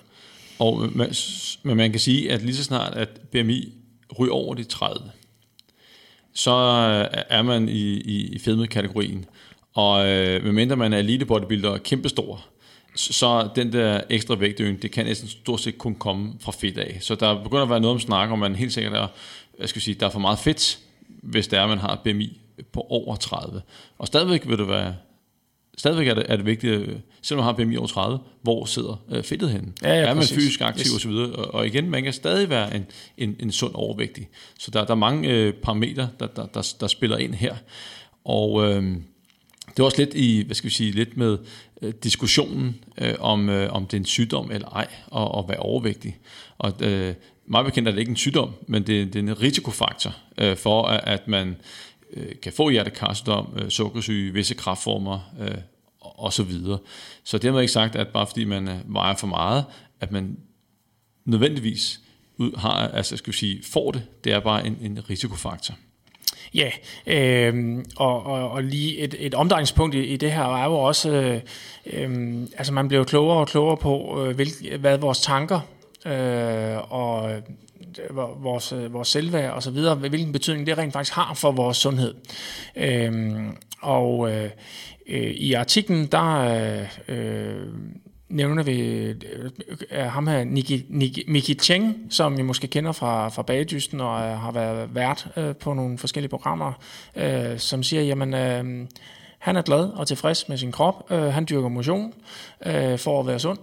Og øh, man, men man kan sige, at lige så snart at BMI ryger over de 30, så øh, er man i, i, i fedmekategorien. Og øh, medmindre man er elite bodybuilder og kæmpestor, så den der ekstra vægtøgning, det kan næsten stort set kun komme fra fedt af. Så der begynder at være noget om snak, om man helt sikkert er, jeg skal sige, der er for meget fedt, hvis det er, at man har BMI på over 30. Og stadigvæk vil det være stadigvæk er det, er det vigtigt, selvom man har BMI over 30, hvor sidder øh, fedtet henne? Ja, ja, er man præcis. fysisk aktiv yes. osv.? Og, og igen, man kan stadig være en, en, en sund overvægtig. Så der, der er mange øh, parametre, der, der, der, der spiller ind her. Og øh, det er også lidt i, hvad skal vi sige, lidt med øh, diskussionen øh, om, øh, om det er en sygdom eller ej, og, og være overvægtig. Og øh, meget bekendt er det ikke en sygdom, men det, det er en risikofaktor øh, for, at, at man øh, kan få hjertekarsygdom, øh, sukkersyge, visse kraftformer øh, og så videre. Så det har ikke sagt, at bare fordi man øh, vejer for meget, at man nødvendigvis ud, har, altså skal vi sige, får det. Det er bare en, en risikofaktor. Ja, øh, og, og, og lige et, et omdrejningspunkt i, i det her er jo også, øh, øh, altså man bliver klogere og klogere på, øh, hvil, hvad vores tanker øh, og øh, vores, øh, vores selvværd og så videre, hvilken betydning det rent faktisk har for vores sundhed. Øh, og øh, øh, i artiklen, der øh, øh nævner vi øh, øh, ham her, Niki, Niki, Miki Cheng, som vi måske kender fra, fra Bagedysten og øh, har været vært øh, på nogle forskellige programmer, øh, som siger, jamen, øh, han er glad og tilfreds med sin krop. Øh, han dyrker motion øh, for at være sund.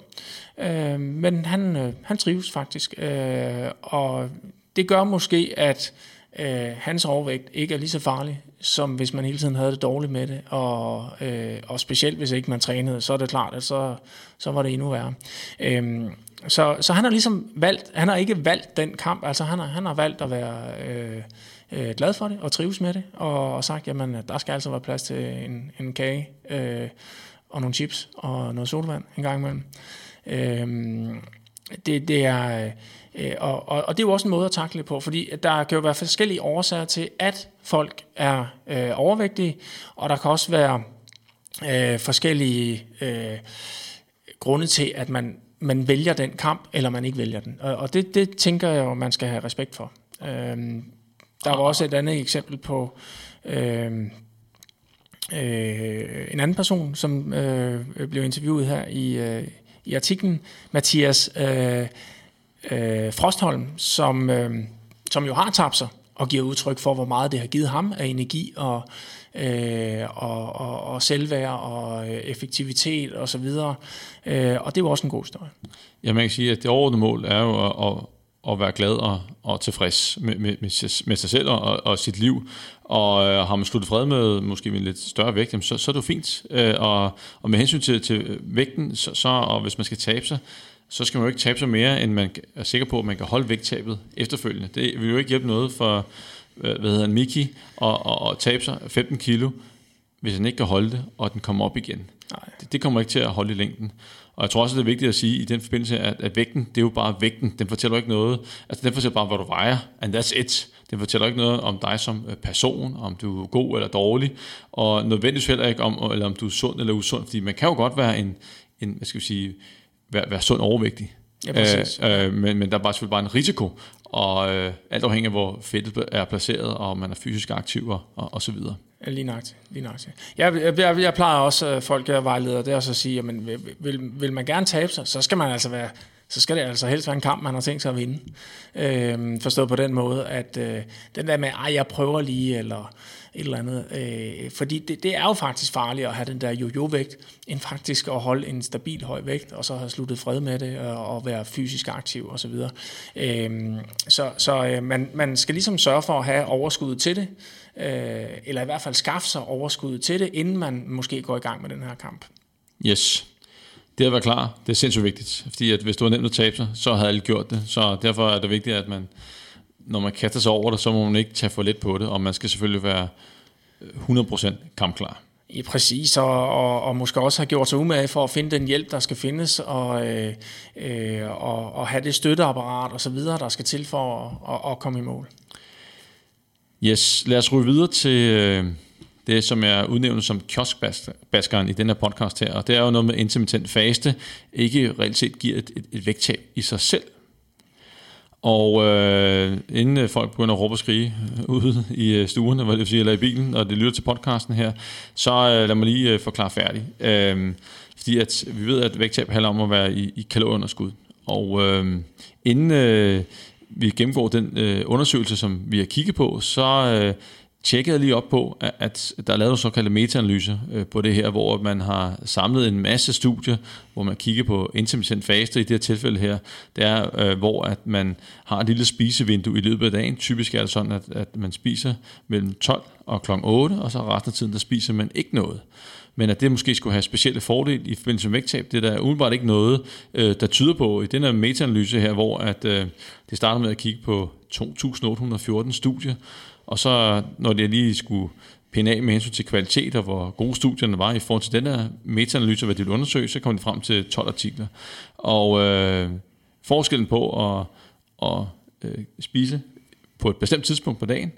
Øh, men han, øh, han trives faktisk. Øh, og det gør måske, at øh, Øh, hans overvægt ikke er lige så farlig, som hvis man hele tiden havde det dårligt med det, og, øh, og specielt hvis ikke man trænede, så er det klart, at så, så var det endnu værre. Øh, så, så han har ligesom valgt, han har ikke valgt den kamp, altså han har, han har valgt at være øh, øh, glad for det og trives med det, og, og sagt, jamen der skal altså være plads til en, en kage øh, og nogle chips og noget sodavand en gang imellem. Øh, det, det er Øh, Øh, og, og, og det er jo også en måde at takle på, fordi der kan jo være forskellige årsager til, at folk er øh, overvægtige, og der kan også være øh, forskellige øh, grunde til, at man, man vælger den kamp, eller man ikke vælger den. Og, og det, det tænker jeg jo, man skal have respekt for. Øh, der var også et andet eksempel på øh, øh, en anden person, som øh, blev interviewet her i, øh, i artiklen, Mathias øh, øh, Frostholm, som, øh, som jo har tabt sig og giver udtryk for, hvor meget det har givet ham af energi og, øh, og, og, og selvværd og øh, effektivitet osv. Og, så videre. øh, og det var også en god historie. Ja, man kan sige, at det overordnede mål er jo at, at at være glad og, og tilfreds med, med, med, med sig selv og, og sit liv. Og øh, har man sluttet fred med måske med en lidt større vægt, jamen, så, så er det jo fint. Øh, og, og med hensyn til, til vægten, så, så, og hvis man skal tabe sig, så skal man jo ikke tabe sig mere, end man er sikker på, at man kan holde vægttabet efterfølgende. Det vil jo ikke hjælpe noget for hvad hedder han, Miki og, og, og tabe sig 15 kilo, hvis han ikke kan holde det, og den kommer op igen. Nej. Det, det kommer ikke til at holde i længden. Og jeg tror også, det er vigtigt at sige i den forbindelse, at, at vægten, det er jo bare vægten. Den fortæller ikke noget. Altså, den fortæller bare, hvad du vejer, and that's it. Den fortæller ikke noget om dig som øh, person, om du er god eller dårlig, og nødvendigvis heller ikke om, eller om du er sund eller usund, fordi man kan jo godt være en, en hvad skal vi sige, være, være sund overvægtig. Ja, præcis. Øh, øh, men, men der er bare selvfølgelig bare en risiko, og øh, alt afhængig af, hvor fedtet er placeret, og om man er fysisk aktiv og, og, og så videre. Ja, lige nøjagtigt. Lige nøjagtigt. Jeg, jeg, jeg, jeg plejer også, at folk er vejledere, det er også at sige, at vil, vil, man gerne tabe sig, så skal man altså være så skal det altså helst være en kamp, man har tænkt sig at vinde. Øh, forstået på den måde, at øh, den der med, at jeg prøver lige, eller et eller andet. Øh, fordi det, det er jo faktisk farligt at have den der jojo-vægt, end faktisk at holde en stabil høj vægt, og så have sluttet fred med det, og, og være fysisk aktiv osv. Så, øh, så, så øh, man, man skal ligesom sørge for at have overskud til det, øh, eller i hvert fald skaffe sig overskud til det, inden man måske går i gang med den her kamp. Yes. Det at være klar, det er sindssygt vigtigt, fordi at hvis du har nemt at tabe sig, så havde alle gjort det. Så derfor er det vigtigt, at man når man kaster sig over det, så må man ikke tage for let på det, og man skal selvfølgelig være 100% kampklar. Ja, præcis, og, og, og måske også have gjort sig umage for at finde den hjælp, der skal findes, og, øh, øh, og, og have det støtteapparat og så videre, der skal til for at, at, at komme i mål. Yes, lad os ryge videre til øh, det, som er udnævnt som kioskbaskeren i den her podcast her, og det er jo noget med intermittent faste, ikke reelt set giver et, et, et vægttab i sig selv, og øh, inden øh, folk begynder at råbe og skrige ude i øh, stuerne, hvad det vil sige, eller i bilen, og det lytter til podcasten her, så øh, lad mig lige øh, forklare færdig. Øh, fordi at vi ved, at vægttab handler om at være i, i kalorieunderskud. Og øh, inden øh, vi gennemgår den øh, undersøgelse, som vi har kigget på, så øh, tjekkede lige op på, at der er lavet en såkaldte metaanalyse øh, på det her, hvor man har samlet en masse studier, hvor man kigger på intermittent faste i det her tilfælde her. Det er, øh, hvor at man har et lille spisevindue i løbet af dagen. Typisk er det sådan, at, at man spiser mellem 12 og kl. 8, og så resten af tiden, der spiser man ikke noget men at det måske skulle have specielle fordele i forbindelse med vægttab, det er der umiddelbart ikke noget, øh, der tyder på i den her metaanalyse her, hvor at, øh, det starter med at kigge på 2.814 studier, og så når det lige skulle pinde af med hensyn til kvalitet og hvor gode studierne var i forhold til den her metaanalyse, hvad de ville undersøge, så kom de frem til 12 artikler. Og øh, forskellen på at, at øh, spise på et bestemt tidspunkt på dagen,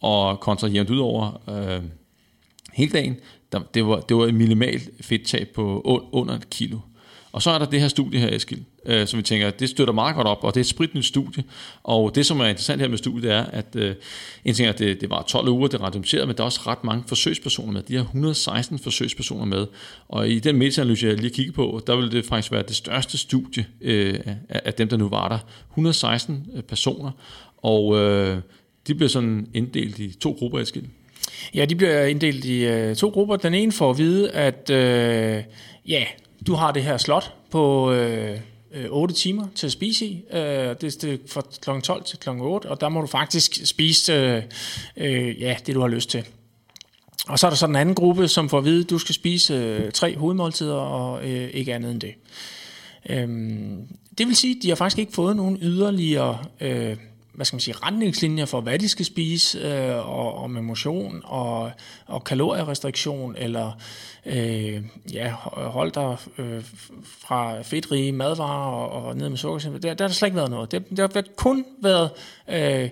og kontra jævnt ud over øh, hele dagen, der, det, var, det var et minimalt fedttab på under et kilo. Og så er der det her studie her, Eskild, øh, som vi tænker, det støtter meget godt op, og det er et spritnyt studie. Og det, som er interessant her med studiet, er, at øh, en ting er, at det, det var 12 uger, det randomiserede, men der er også ret mange forsøgspersoner med. De har 116 forsøgspersoner med. Og i den metaanalyse, jeg lige kiggede på, der vil det faktisk være det største studie øh, af, af dem, der nu var der. 116 øh, personer, og øh, de bliver sådan inddelt i to grupper, Eskild. Ja, de bliver inddelt i øh, to grupper. Den ene får at vide, at øh, ja, du har det her slot på øh, Øh, 8 timer til at spise i. Øh, det er fra kl. 12 til kl. 8, og der må du faktisk spise øh, øh, ja, det, du har lyst til. Og så er der så den anden gruppe, som får at vide, at du skal spise øh, tre hovedmåltider og øh, ikke andet end det. Øh, det vil sige, at de har faktisk ikke fået nogen yderligere øh, hvad skal man sige, retningslinjer for, hvad de skal spise, øh, og, og med motion og, og kalorierestriktion, eller øh, ja, hold dig øh, fra fedtrige madvarer og, og ned med sukker. Der, der har der slet ikke været noget. Det, det har kun været øh,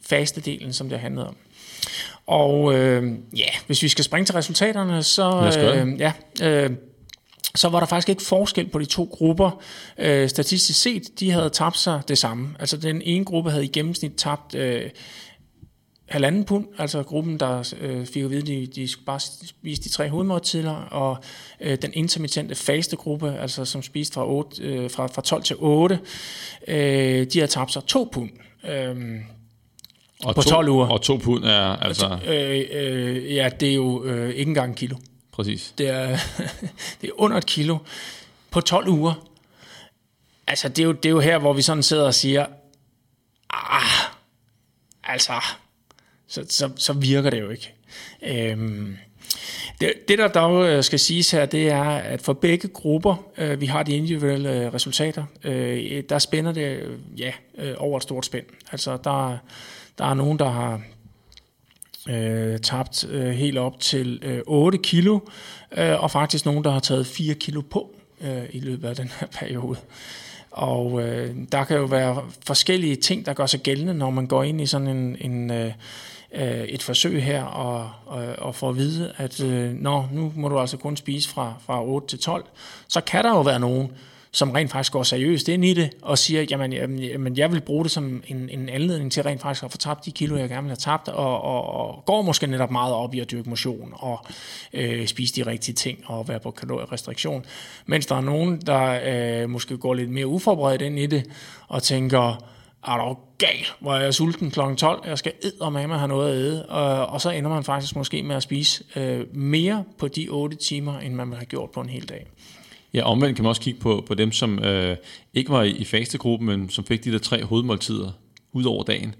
faste delen, som det handlede om. Og øh, ja, hvis vi skal springe til resultaterne, så øh, ja, øh, så var der faktisk ikke forskel på de to grupper. Øh, statistisk set, de havde tabt sig det samme. Altså den ene gruppe havde i gennemsnit tabt øh, halvanden pund, altså gruppen, der øh, fik at vide, de, de skulle bare spise de tre hovedmåltider, og øh, den intermittente faste gruppe, altså som spiste fra, 8, øh, fra, fra 12 til 8, øh, de har tabt sig to pund. Øh, og på to, 12 uger. Og to pund er altså... Øh, øh, ja, det er jo øh, ikke engang en kilo. Præcis. Det er, det er under et kilo på 12 uger. Altså, det er, jo, det er jo her, hvor vi sådan sidder og siger, ah, altså, så, så, så virker det jo ikke. Øhm, det, det, der dog øh, skal siges her, det er, at for begge grupper, øh, vi har de individuelle øh, resultater, øh, der spænder det øh, ja, øh, over et stort spænd. Altså, der, der er nogen, der har øh, tabt øh, helt op til øh, 8 kilo, øh, og faktisk nogen, der har taget 4 kilo på øh, i løbet af den her periode. Og øh, der kan jo være forskellige ting, der gør sig gældende, når man går ind i sådan en, en øh, øh et forsøg her og, og, og får at vide, at øh, nå, nu må du altså kun spise fra, fra 8 til 12, så kan der jo være nogen, som rent faktisk går seriøst ind i det, og siger, jamen, jamen jeg vil bruge det som en, en anledning til rent faktisk at få tabt de kilo, jeg gerne vil have tabt, og, og, og går måske netop meget op i at dyrke motion, og øh, spise de rigtige ting, og være på kalorierestriktion. Mens der er nogen, der øh, måske går lidt mere uforberedt ind i det, og tænker, er du gal, hvor jeg er sulten kl. 12, jeg skal med have noget at æde, og, og så ender man faktisk måske med at spise øh, mere på de 8 timer, end man vil have gjort på en hel dag. Ja, omvendt kan man også kigge på, på dem, som øh, ikke var i, i fastegruppen, men som fik de der tre hovedmåltider ud over dagen.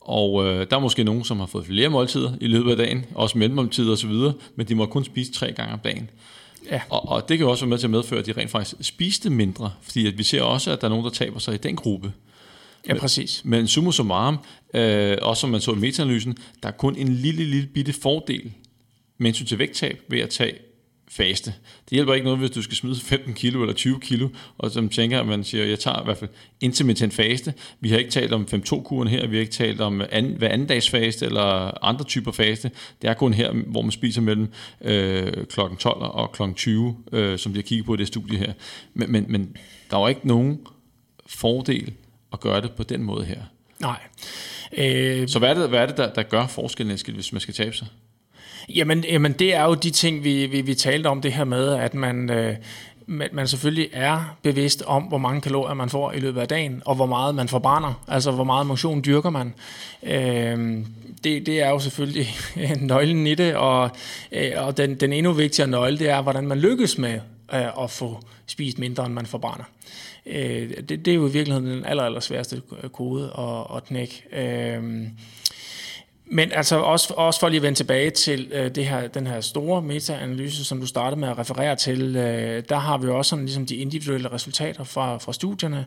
Og øh, der er måske nogen, som har fået flere måltider i løbet af dagen, også mellemmåltider osv., men de må kun spise tre gange om dagen. Ja. Og, og det kan også være med til at medføre, at de rent faktisk spiste mindre, fordi at vi ser også, at der er nogen, der taber sig i den gruppe. Ja, præcis. Men summa summarum, øh, også som man så i metaanalysen, der er kun en lille, lille bitte fordel med til vægttab ved at tage faste. Det hjælper ikke noget, hvis du skal smide 15 kilo eller 20 kilo, og som tænker, at man siger, jeg tager i hvert fald intermittent faste. Vi har ikke talt om 5-2-kuren her, vi har ikke talt om anden, hver anden dags faste eller andre typer faste. Det er kun her, hvor man spiser mellem øh, kl. 12 og kl. 20, øh, som vi har kigget på i det studie her. Men, men, men der er jo ikke nogen fordel at gøre det på den måde her. Nej. Øh, så hvad er det, hvad er det der, der gør forskellen, hvis man skal tabe sig? Jamen, jamen det er jo de ting, vi, vi, vi talte om det her med, at man, øh, man selvfølgelig er bevidst om, hvor mange kalorier man får i løbet af dagen, og hvor meget man forbrænder, altså hvor meget motion dyrker man. Øh, det, det er jo selvfølgelig nøglen i det, og, øh, og den, den endnu vigtigere nøgle, det er, hvordan man lykkes med øh, at få spist mindre, end man forbrænder. Øh, det, det er jo i virkeligheden den aller, aller sværeste kode at, at knække. Øh, men altså også, også for lige at vende tilbage til øh, det her, den her store metaanalyse, som du startede med at referere til, øh, der har vi jo også sådan, ligesom de individuelle resultater fra, fra studierne,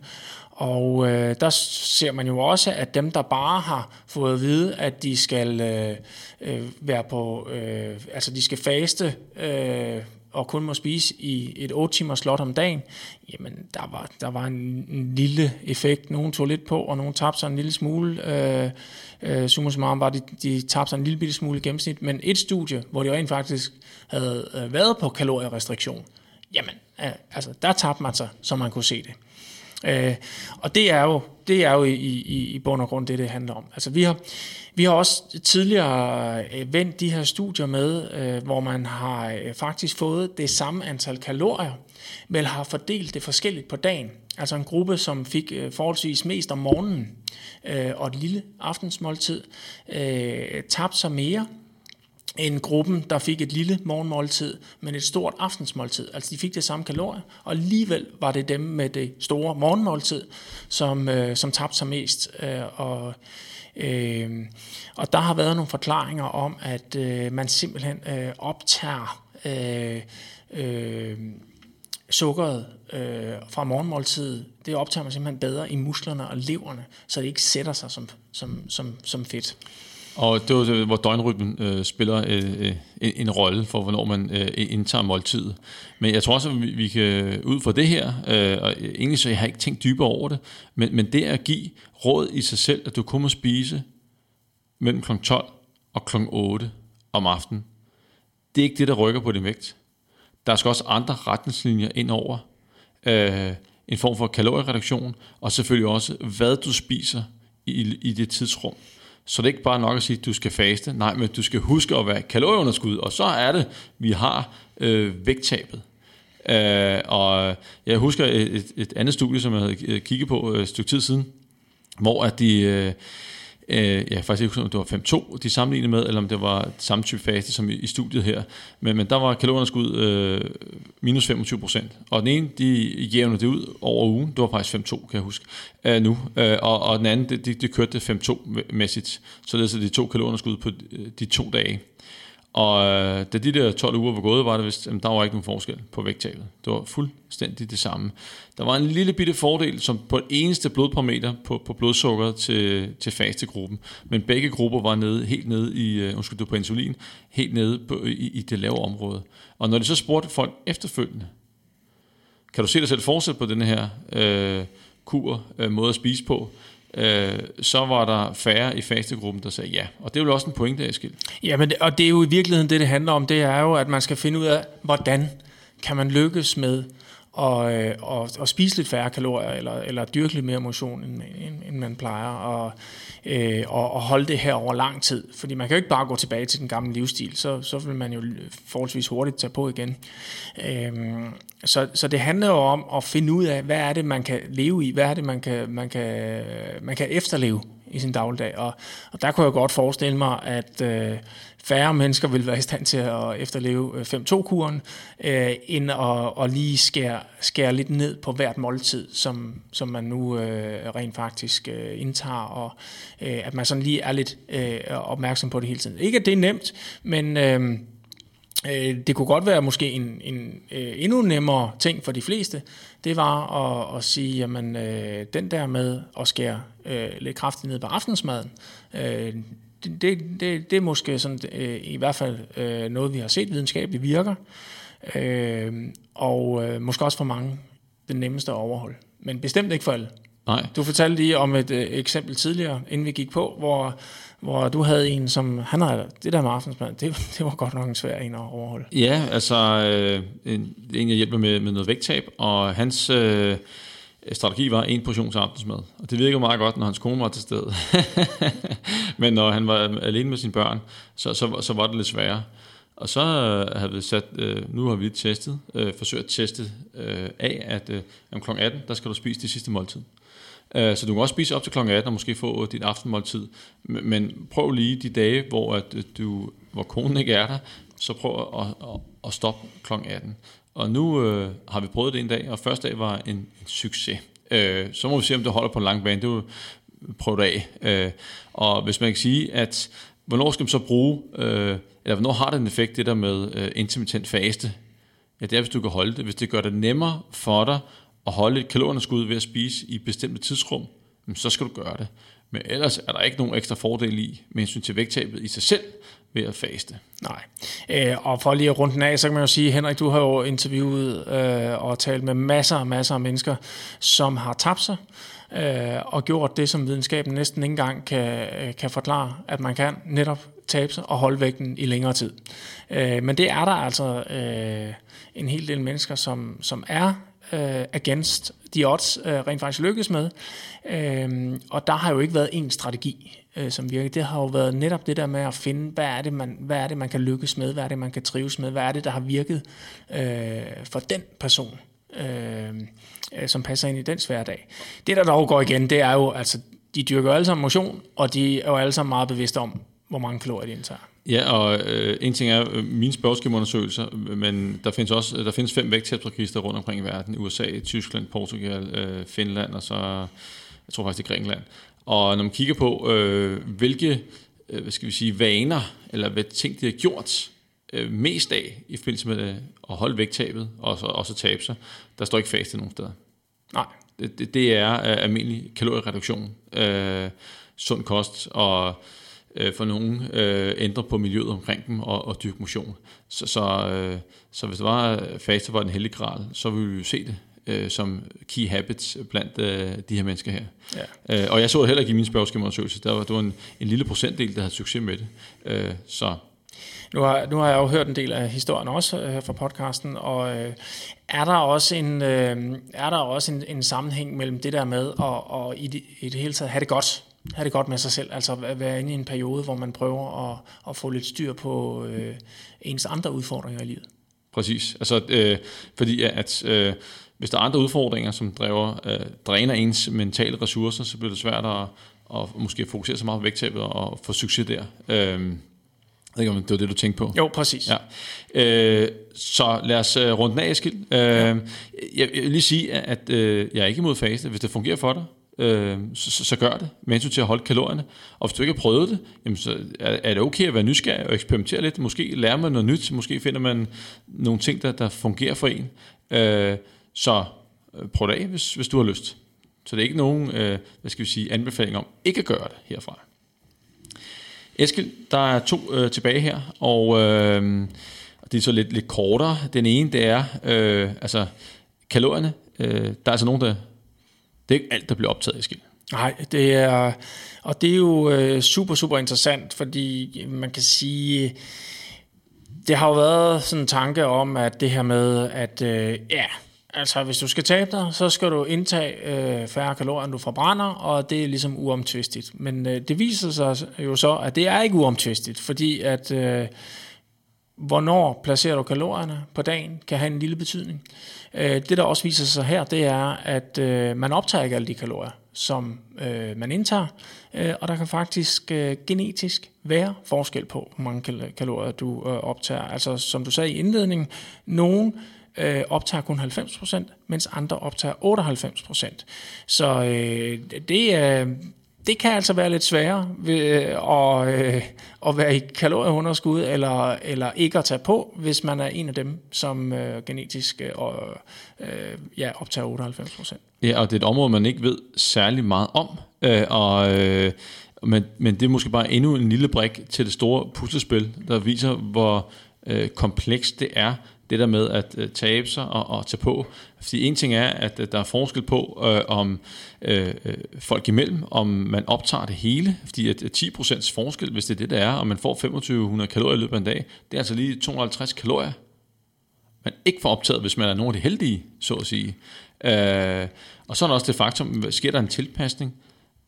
og øh, der ser man jo også, at dem, der bare har fået at vide, at de skal øh, øh være på, øh, altså de skal faste øh, og kun må spise i et 8 timers slot om dagen, jamen der var, der var en, en lille effekt. Nogen tog lidt på, og nogen tabte sig en lille smule. Øh, øh, summa summarum var, de, de tabte sig en lille bitte smule i gennemsnit. Men et studie, hvor de rent faktisk havde øh, været på kalorierestriktion, jamen øh, altså, der tabte man sig, så man kunne se det. Øh, og det er jo, det er jo i, i, i bund og grund det, det handler om. Altså vi har, vi har også tidligere øh, vendt de her studier med, øh, hvor man har øh, faktisk fået det samme antal kalorier, men har fordelt det forskelligt på dagen. Altså en gruppe, som fik øh, forholdsvis mest om morgenen øh, og et lille aftensmåltid, øh, tabte sig mere end gruppen, der fik et lille morgenmåltid, men et stort aftensmåltid. Altså de fik det samme kalorier, og alligevel var det dem med det store morgenmåltid, som, øh, som tabte sig mest. Øh, og Øh, og der har været nogle forklaringer om, at øh, man simpelthen øh, optager øh, øh, sukkeret øh, fra morgenmåltidet, det optager man simpelthen bedre i musklerne og leverne, så det ikke sætter sig som, som, som, som fedt. Og det var øh, hvor døgnrytmen øh, spiller øh, øh, en, en rolle for, hvornår man øh, indtager måltid. Men jeg tror også, at vi, vi kan ud fra det her, øh, og egentlig så jeg har ikke tænkt dybere over det, men, men det at give råd i sig selv, at du kun må spise mellem kl. 12 og kl. 8 om aftenen, det er ikke det, der rykker på din vægt. Der skal også andre retningslinjer ind over. Øh, en form for kaloriereduktion, og selvfølgelig også, hvad du spiser i, i det tidsrum. Så det er ikke bare nok at sige, at du skal faste. Nej, men du skal huske at være kalorieunderskud, og så er det, vi har øh, vægttabet. Øh, og jeg husker et, et andet studie, som jeg havde øh, kigget på øh, et stykke tid siden, hvor at de, øh, Øh, ja, faktisk ikke om det var 5-2, de sammenlignede med, eller om det var samme type faste som i, i studiet her. Men, men der var kalorieunderskud øh, minus 25 procent. Og den ene, de jævnede det ud over ugen. Det var faktisk 5-2, kan jeg huske, øh, nu. Øh, og, og den anden, de, de kørte det 5-2-mæssigt. Således at de to kalorieunderskud på de, de to dage. Og øh, da de der 12 uger var gået, var det vist, jamen, der var ikke nogen forskel på vægttabet. Det var fuldstændig det samme. Der var en lille bitte fordel, som på et eneste blodparameter på, på blodsukker til, til fastegruppen. Men begge grupper var nede, helt nede i, øh, undskyld, du på insulin, helt nede på, i, i det lave område. Og når de så spurgte folk efterfølgende, kan du se dig selv fortsætte på den her øh, kur, øh, måde at spise på, øh, så var der færre i fastegruppen, der sagde ja. Og det er jo også en pointe, Eskild. Ja, men, og det er jo i virkeligheden det, det handler om. Det er jo, at man skal finde ud af, hvordan kan man lykkes med og, øh, og, og spise lidt færre kalorier, eller, eller dyrke lidt mere motion, end, end, end man plejer, og, øh, og, og holde det her over lang tid. Fordi man kan jo ikke bare gå tilbage til den gamle livsstil, så, så vil man jo forholdsvis hurtigt tage på igen. Øh, så, så det handler jo om at finde ud af, hvad er det, man kan leve i, hvad er det, man kan, man kan, man kan efterleve i sin dagligdag. Og, og der kunne jeg godt forestille mig, at øh, færre mennesker vil være i stand til at efterleve øh, 5-2-kuren, øh, end at, at lige skære, skære lidt ned på hvert måltid, som, som man nu øh, rent faktisk øh, indtager, og øh, at man sådan lige er lidt øh, opmærksom på det hele tiden. Ikke at det er nemt, men... Øh, det kunne godt være måske en, en øh, endnu nemmere ting for de fleste, det var at, at sige, jamen øh, den der med at skære øh, lidt kraftigt ned på aftensmaden, øh, det, det, det, det er måske sådan, øh, i hvert fald øh, noget, vi har set videnskabeligt virker, øh, og øh, måske også for mange den nemmeste at overholde. Men bestemt ikke for alle. Nej. Du fortalte lige om et øh, eksempel tidligere, inden vi gik på, hvor hvor du havde en, som, han har, det der med aftensmad, det, det var godt nok en svær en at overholde. Ja, altså, øh, en, en jeg hjælper med, med noget vægttab, og hans øh, strategi var en portions aftensmad. Og det virker meget godt, når hans kone var til stede. Men når han var alene med sine børn, så, så, så var det lidt sværere. Og så øh, har vi sat, øh, nu har vi testet, øh, forsøgt at teste øh, af, at øh, om kl. 18, der skal du spise det sidste måltid. Øh, så du kan også spise op til kl. 18 og måske få dit aftenmåltid. Men prøv lige de dage, hvor, at øh, du, hvor konen ikke er der, så prøv at, at, at stoppe kl. 18. Og nu øh, har vi prøvet det en dag, og første dag var en, en succes. Øh, så må vi se, om det holder på en lang bane. Det er jo prøvet det af. Øh, og hvis man kan sige, at hvornår skal man så bruge, øh, eller hvornår har det en effekt, det der med øh, intermittent faste? Ja, det er, hvis du kan holde det. Hvis det gør det nemmere for dig at holde et kalorieunderskud ved at spise i bestemte tidsrum, så skal du gøre det. Men ellers er der ikke nogen ekstra fordel i, med hensyn til vægttabet i sig selv, ved at faste. Nej. Øh, og for lige at runde den af, så kan man jo sige, Henrik, du har jo interviewet øh, og talt med masser og masser af mennesker, som har tabt sig øh, og gjort det, som videnskaben næsten ikke engang kan, øh, kan forklare, at man kan netop tabe sig og holde vægten i længere tid. Øh, men det er der altså øh, en hel del mennesker, som, som er øh, against the odds øh, rent faktisk lykkes med. Øh, og der har jo ikke været en strategi, øh, som virker. Det har jo været netop det der med at finde, hvad er det, man, hvad er det, man kan lykkes med, hvad er det, man kan trives med, hvad er det, der har virket øh, for den person, øh, øh, som passer ind i den hverdag. Det, der dog går igen, det er jo, altså, de dyrker alle sammen motion, og de er jo alle sammen meget bevidste om, hvor mange kalorier de indtager. Ja, og øh, en ting er øh, mine spørgeskemaundersøgelser, men der findes også der findes fem vægttabsregister rundt omkring i verden. USA, Tyskland, Portugal, øh, Finland og så, jeg tror faktisk det er Grækenland. Og når man kigger på, øh, hvilke øh, hvad skal vi sige, vaner, eller hvad ting de har gjort øh, mest af i forbindelse med at holde vægttabet, og så, også tabe sig, der står ikke fast i nogen steder. Nej. Det, det, det er øh, almindelig kaloriereduktion, øh, sund kost og øh, for nogen øh, ændre på miljøet omkring dem og, og dyrke motion. Så, så, øh, så hvis det var faste var en hellig gral, så ville vi jo se det øh, som key habits blandt øh, de her mennesker her. Ja. Øh, og jeg så heller ikke i min spørgeskemaundersøgelse, der var, det var en, en lille procentdel, der havde succes med det. Øh, så nu har, nu har jeg jo hørt en del af historien også øh, fra podcasten, og øh, er der også en øh, er der også en, en sammenhæng mellem det der med at og i, det, i det hele taget have det godt have det godt med sig selv, altså at være inde i en periode, hvor man prøver at, at få lidt styr på øh, ens andre udfordringer i livet. Præcis, altså øh, fordi at øh, hvis der er andre udfordringer, som driver, øh, dræner ens mentale ressourcer, så bliver det svært at, og måske fokusere så meget på vægttabet og få succes der. Øh, jeg ved ikke, om det var det, du tænkte på. Jo, præcis. Ja. Øh, så lad os uh, runde den af, Eskild. Øh, ja. jeg, jeg vil lige sige, at øh, jeg er ikke imod faste. Hvis det fungerer for dig, øh, så, så, gør det, med hensyn til at holde kalorierne. Og hvis du ikke har prøvet det, jamen så er, er det okay at være nysgerrig og eksperimentere lidt. Måske lærer man noget nyt, måske finder man nogle ting, der, der fungerer for en. Øh, så øh, prøv det af, hvis, hvis du har lyst. Så det er ikke nogen, øh, hvad skal vi sige, anbefaling om ikke at gøre det herfra. Eskild, der er to øh, tilbage her, og øh, det er så lidt, lidt kortere. Den ene, det er, øh, altså kalorierne, øh, der er altså nogen, der, det er ikke alt, der bliver optaget, i skil. Nej, det er, og det er jo øh, super, super interessant, fordi man kan sige, det har jo været sådan en tanke om, at det her med, at øh, ja, Altså, hvis du skal tabe dig, så skal du indtage øh, færre kalorier, end du forbrænder, og det er ligesom uomtvistigt. Men øh, det viser sig jo så, at det er ikke uomtvistigt, fordi at øh, hvornår placerer du kalorierne på dagen, kan have en lille betydning. Øh, det, der også viser sig her, det er, at øh, man optager ikke alle de kalorier, som øh, man indtager, og der kan faktisk genetisk være forskel på, hvor mange kalorier du optager. Altså, som du sagde i indledningen, nogen øh, optager kun 90%, mens andre optager 98%. Så øh, det er det kan altså være lidt sværere ved, øh, at, øh, at være i kalorieunderskud eller, eller ikke at tage på, hvis man er en af dem, som øh, genetisk øh, øh, ja, optager 98 procent. Ja, og det er et område, man ikke ved særlig meget om, øh, og, øh, men, men det er måske bare endnu en lille brik til det store puslespil, der viser, hvor øh, komplekst det er, det der med at øh, tabe sig og, og tage på. Fordi en ting er, at øh, der er forskel på, øh, om øh, øh folk imellem, om man optager det hele, fordi at øh, 10% forskel, hvis det er det, der er, og man får 2500 kalorier i løbet af en dag, det er altså lige 250 kalorier, man ikke får optaget, hvis man er nogle af de heldige, så at sige. Øh, og så er der også det faktum, sker der en tilpasning,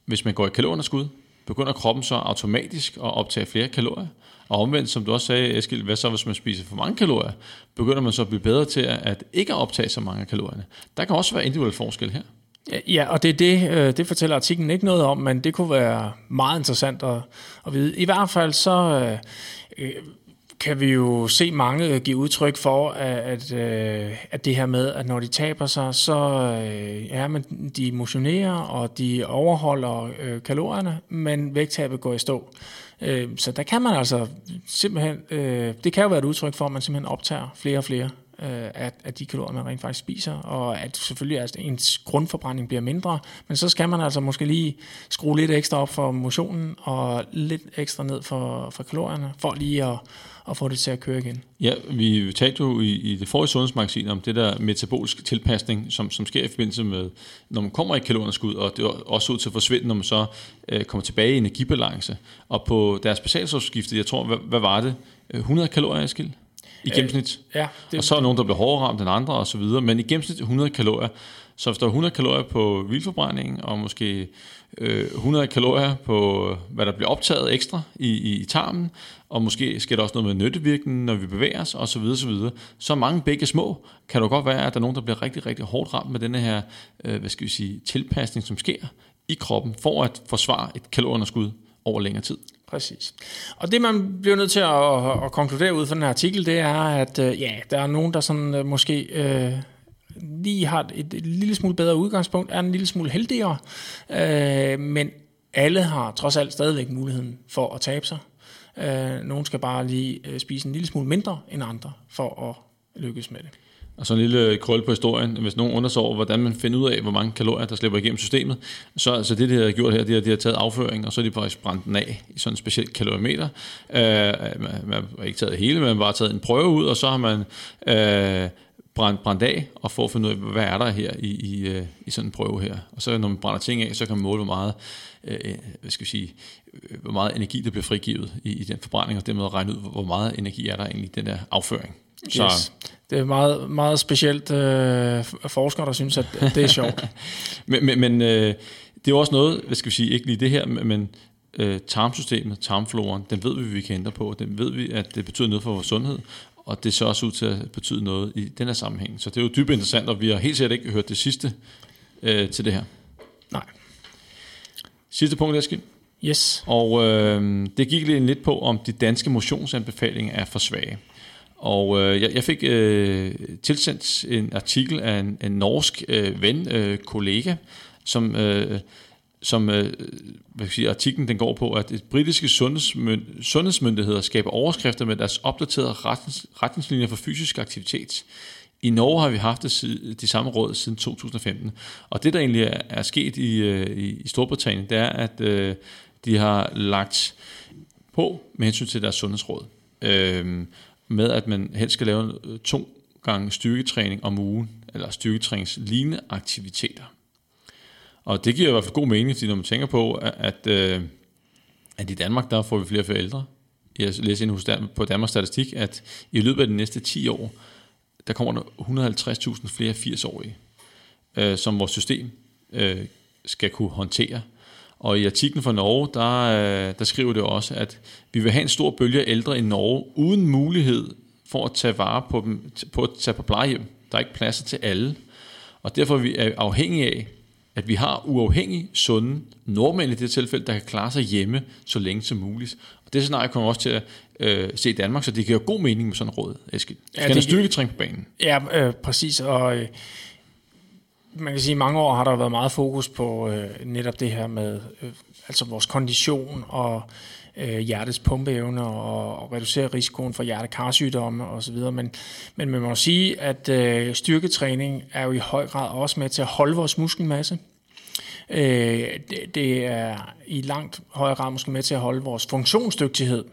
hvis man går i kalorieunderskud, begynder kroppen så automatisk at optage flere kalorier. Og omvendt, som du også sagde, Eskild, hvad så hvis man spiser for mange kalorier? Begynder man så at blive bedre til at ikke optage så mange af kalorierne? Der kan også være individuel forskel her. Ja, og det er det, øh, det fortæller artiklen ikke noget om, men det kunne være meget interessant at, at vide. I hvert fald så øh, øh kan vi jo se mange give udtryk for, at, at, øh, at det her med, at når de taber sig, så ja, men de motionerer, og de overholder kalorierne, men vægttabet går i stå. Øh, så der kan man altså simpelthen, øh, det kan jo være et udtryk for, at man simpelthen optager flere og flere øh, af, af de kalorier, man rent faktisk spiser, og at selvfølgelig altså, ens grundforbrænding bliver mindre, men så skal man altså måske lige skrue lidt ekstra op for motionen, og lidt ekstra ned for, for kalorierne, for lige at, at få det til at køre igen. Ja, vi talte jo i, i det forrige sundhedsmagasin om det der metabolisk tilpasning, som, som sker i forbindelse med, når man kommer i kalorieunderskud, og det er også ud til at forsvinde, når man så øh, kommer tilbage i energibalance. Og på deres specialsårsskifte, jeg tror, hvad, hvad var det? 100 kalorier, Eskild? I øh, gennemsnit. Øh, ja. Det, og så er nogen, der bliver hårdere ramt end andre og så videre, men i gennemsnit 100 kalorier. Så hvis der er 100 kalorier på vildforbrænding, og måske øh, 100 kalorier på, øh, hvad der bliver optaget ekstra i, i, i tarmen, og måske sker der også noget med nyttevirkningen, når vi bevæger os, og så videre, så videre. Så mange begge små kan det godt være, at der er nogen, der bliver rigtig, rigtig hårdt ramt med denne her, øh, hvad skal vi sige, tilpasning, som sker i kroppen, for at forsvare et kalorunderskud over længere tid. Præcis. Og det, man bliver nødt til at, at, at konkludere ud fra den her artikel, det er, at øh, ja, der er nogen, der sådan øh, måske øh, lige har et, et lille smule bedre udgangspunkt, er en lille smule heldigere, øh, men alle har trods alt stadigvæk muligheden for at tabe sig. Øh, nogen skal bare lige øh, spise en lille smule mindre end andre for at lykkes med det. Og så en lille øh, krøl på historien. Hvis nogen undersøger, hvordan man finder ud af, hvor mange kalorier, der slipper igennem systemet, så, så altså det, de har gjort her, det er, de har taget afføring, og så er de faktisk brændt den af i sådan en speciel kalorimeter. Øh, øh man, man har ikke taget hele, men man har bare taget en prøve ud, og så har man øh, brændt, brændt af, og få at finde ud af, hvad er der her i, i, øh, i sådan en prøve her. Og så når man brænder ting af, så kan man måle, hvor meget, øh, hvad skal vi sige, hvor meget energi, der bliver frigivet i, i den forbrænding, og dermed regne ud, hvor meget energi er der egentlig i den der afføring. Så. Yes. Det er meget, meget specielt øh, forskere, der synes, at det er sjovt. men men, men øh, det er også noget, hvad skal vi sige, ikke lige det her, men øh, tarmsystemet, tarmfloren, den ved vi, vi kan ændre på. Den ved vi, at det betyder noget for vores sundhed, og det ser også ud til at betyde noget i den her sammenhæng. Så det er jo dybt interessant, og vi har helt sikkert ikke hørt det sidste øh, til det her. Nej. Sidste punkt, Eskild. Yes. Og øh, det gik lidt på, om de danske motionsanbefalinger er for svage. Og øh, jeg, jeg fik øh, tilsendt en artikel af en, en norsk øh, ven, øh, kollega, som, øh, som øh, hvad kan sige, artiklen den går på, at de britiske sundhedsmynd, sundhedsmyndigheder skaber overskrifter med deres opdaterede retnings- retningslinjer for fysisk aktivitet. I Norge har vi haft det, de samme råd siden 2015. Og det, der egentlig er, er sket i, øh, i Storbritannien, det er, at øh, de har lagt på med hensyn til deres sundhedsråd. Øh, med at man helst skal lave to gange styrketræning om ugen, eller styrketræningslignende aktiviteter. Og det giver i hvert fald god mening, fordi når man tænker på, at, at, øh, at i Danmark, der får vi flere ældre. Jeg læser ind på Danmarks Statistik, at i løbet af de næste 10 år, der kommer der 150.000 flere 80-årige, øh, som vores system øh, skal kunne håndtere. Og i artiklen fra Norge, der, øh, der skriver det også, at vi vil have en stor bølge af ældre i Norge, uden mulighed for at tage vare på dem, på at tage på plejehjem. Der er ikke pladser til alle. Og derfor er vi afhængige af, at vi har uafhængige, sunde nordmænd i det tilfælde, der kan klare sig hjemme så længe som muligt. Og det scenarie kommer også til at øh, se i Danmark, så det giver god mening med sådan en råd, Eskild. Skal ja, det styrketræning på banen? Ja, øh, præcis. Og øh, man kan sige, at i mange år har der været meget fokus på øh, netop det her med øh, altså vores kondition og øh, hjertets pumpeevne og, og reducere risikoen for hjertekarsygdomme osv. Men, men man må sige, at øh, styrketræning er jo i høj grad også med til at holde vores muskelmasse. Øh, det, det er i langt højere grad måske med til at holde vores funktionsdygtighed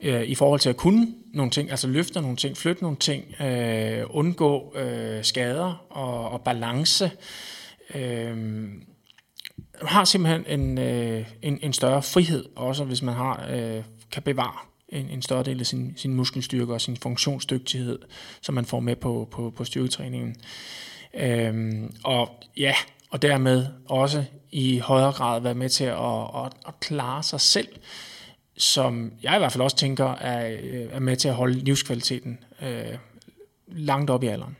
øh, i forhold til at kunne nogle ting, altså løfte nogle ting, flytte nogle ting, øh, undgå øh, skader og, og balance. Øh, har simpelthen en, øh, en, en større frihed, også hvis man har øh, kan bevare en, en større del af sin, sin muskelstyrke og sin funktionsdygtighed, som man får med på, på, på styrketræningen. Øhm, og ja, og dermed også i højere grad være med til at, at, at klare sig selv, som jeg i hvert fald også tænker er, øh, er med til at holde livskvaliteten øh, langt op i alderen.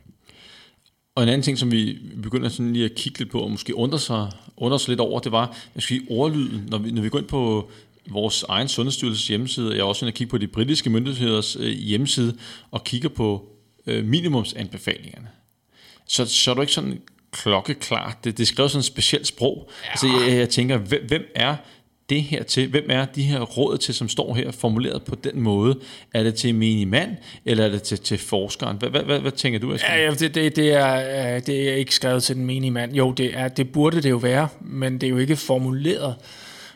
Og en anden ting, som vi begynder sådan lige at kigge lidt på, og måske undre sig, undre sig lidt over, det var, jeg skal sige, ordlyden. Når vi, når vi går ind på vores egen sundhedsstyrelses hjemmeside, jeg er også inde og kigge på de britiske myndigheders øh, hjemmeside, og kigger på øh, minimumsanbefalingerne. Så, så er du ikke sådan klokkeklart. Det, det er skrevet sådan et specielt sprog. Ja. Altså, jeg, jeg tænker, hvem, hvem er det her til? Hvem er de her råd til, som står her formuleret på den måde? Er det til minimand, eller er det til, til forskeren? Hvad, hvad, hvad, hvad tænker du, Asger? Ja, det, det, det, er, det er ikke skrevet til den minimand. Jo, det, er, det burde det jo være, men det er jo ikke formuleret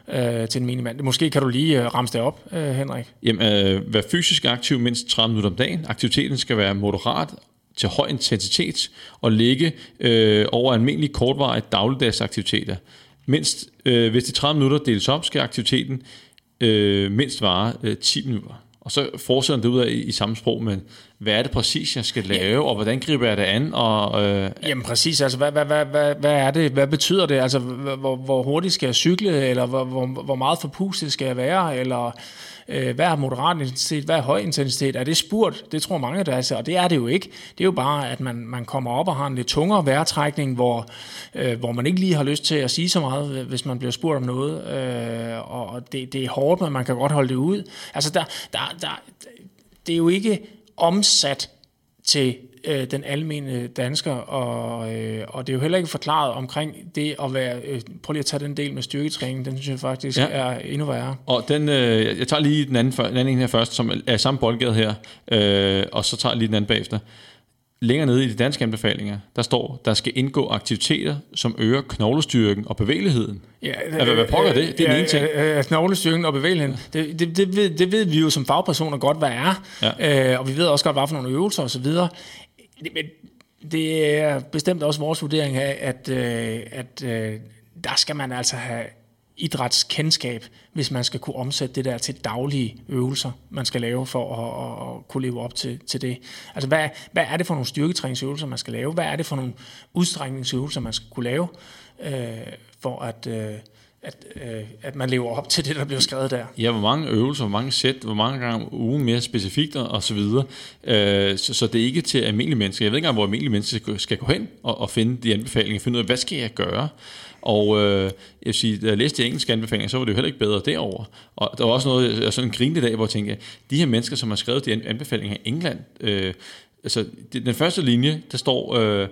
øh, til en minimand. Måske kan du lige øh, ramse det op, øh, Henrik. Jamen, øh, vær fysisk aktiv mindst 30 minutter om dagen. Aktiviteten skal være moderat til høj intensitet og ligge øh, over almindelige kortvarige dagligdags aktiviteter. Mindst, øh, hvis de 30 minutter deles op, skal aktiviteten øh, mindst vare øh, 10 minutter. Og så fortsætter det ud af i, i samme sprog, men hvad er det præcis, jeg skal lave, ja. og hvordan griber jeg det an? Og, øh, Jamen præcis, altså hvad, hvad, hvad, hvad, hvad er det, hvad betyder det? Altså hvor, hvor hurtigt skal jeg cykle, eller hvor, hvor, hvor meget forpustet skal jeg være, eller øh, hvad er moderat intensitet, hvad er høj intensitet? Er det spurt? Det tror mange, der er, og det er det jo ikke. Det er jo bare, at man, man kommer op og har en lidt tungere vejrtrækning, hvor, øh, hvor man ikke lige har lyst til at sige så meget, hvis man bliver spurgt om noget, øh, og det, det er hårdt, men man kan godt holde det ud. Altså, der, der, der, det er jo ikke omsat til øh, den almindelige dansker, og, øh, og det er jo heller ikke forklaret omkring det at være, øh, prøv lige at tage den del med styrketræning, den synes jeg faktisk ja. er endnu værre. Og den, øh, jeg tager lige den anden, den anden her først, som er samme boldgade her, øh, og så tager jeg lige den anden bagefter. Længere nede i de danske anbefalinger, der står, der skal indgå aktiviteter, som øger knoglestyrken og bevægeligheden. Ja, hvad, hvad pokker det? Det er ja, en ting. Ja, knoglestyrken og bevægeligheden, det, det, det, ved, det ved vi jo som fagpersoner godt, hvad er. Ja. Øh, og vi ved også godt, hvad for nogle øvelser osv. Det, det er bestemt også vores vurdering af, at, øh, at øh, der skal man altså have idrætskendskab, hvis man skal kunne omsætte det der til daglige øvelser, man skal lave for at, at kunne leve op til, til det. Altså, hvad, hvad er det for nogle styrketræningsøvelser, man skal lave? Hvad er det for nogle udstrækningsøvelser, man skal kunne lave, øh, for at, øh, at, øh, at man lever op til det, der bliver skrevet der. Ja, hvor mange øvelser, hvor mange sæt, hvor mange gange om ugen mere specifikt og, og så videre. Øh, så, så det er ikke til almindelige mennesker. Jeg ved ikke engang, hvor almindelige mennesker skal, skal gå hen og, og finde de anbefalinger, finde ud af, hvad skal jeg gøre? Og øh, jeg vil sige, da jeg læste de engelske anbefalinger, så var det jo heller ikke bedre derover. Og der var også noget, jeg sådan grinede i dag, hvor jeg tænkte, de her mennesker, som har skrevet de anbefalinger i England, øh, altså den første linje, der står, øh,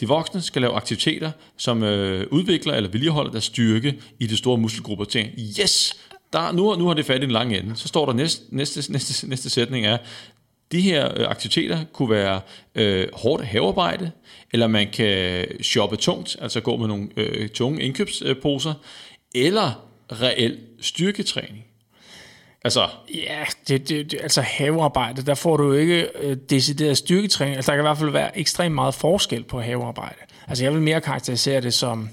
de voksne skal lave aktiviteter, som øh, udvikler eller vedligeholder deres styrke i de store muskelgrupper. Tænk, yes, der, nu, nu har det fat i en lang ende. Så står der næste, næste, næste, næste sætning er, de her øh, aktiviteter kunne være øh, hårdt havearbejde, eller man kan shoppe tungt, altså gå med nogle øh, tunge indkøbsposer, eller reel styrketræning. Altså. Ja, det, det, det, altså havearbejde, der får du jo ikke øh, decideret styrketræning. Altså der kan i hvert fald være ekstremt meget forskel på havearbejde. Altså jeg vil mere karakterisere det som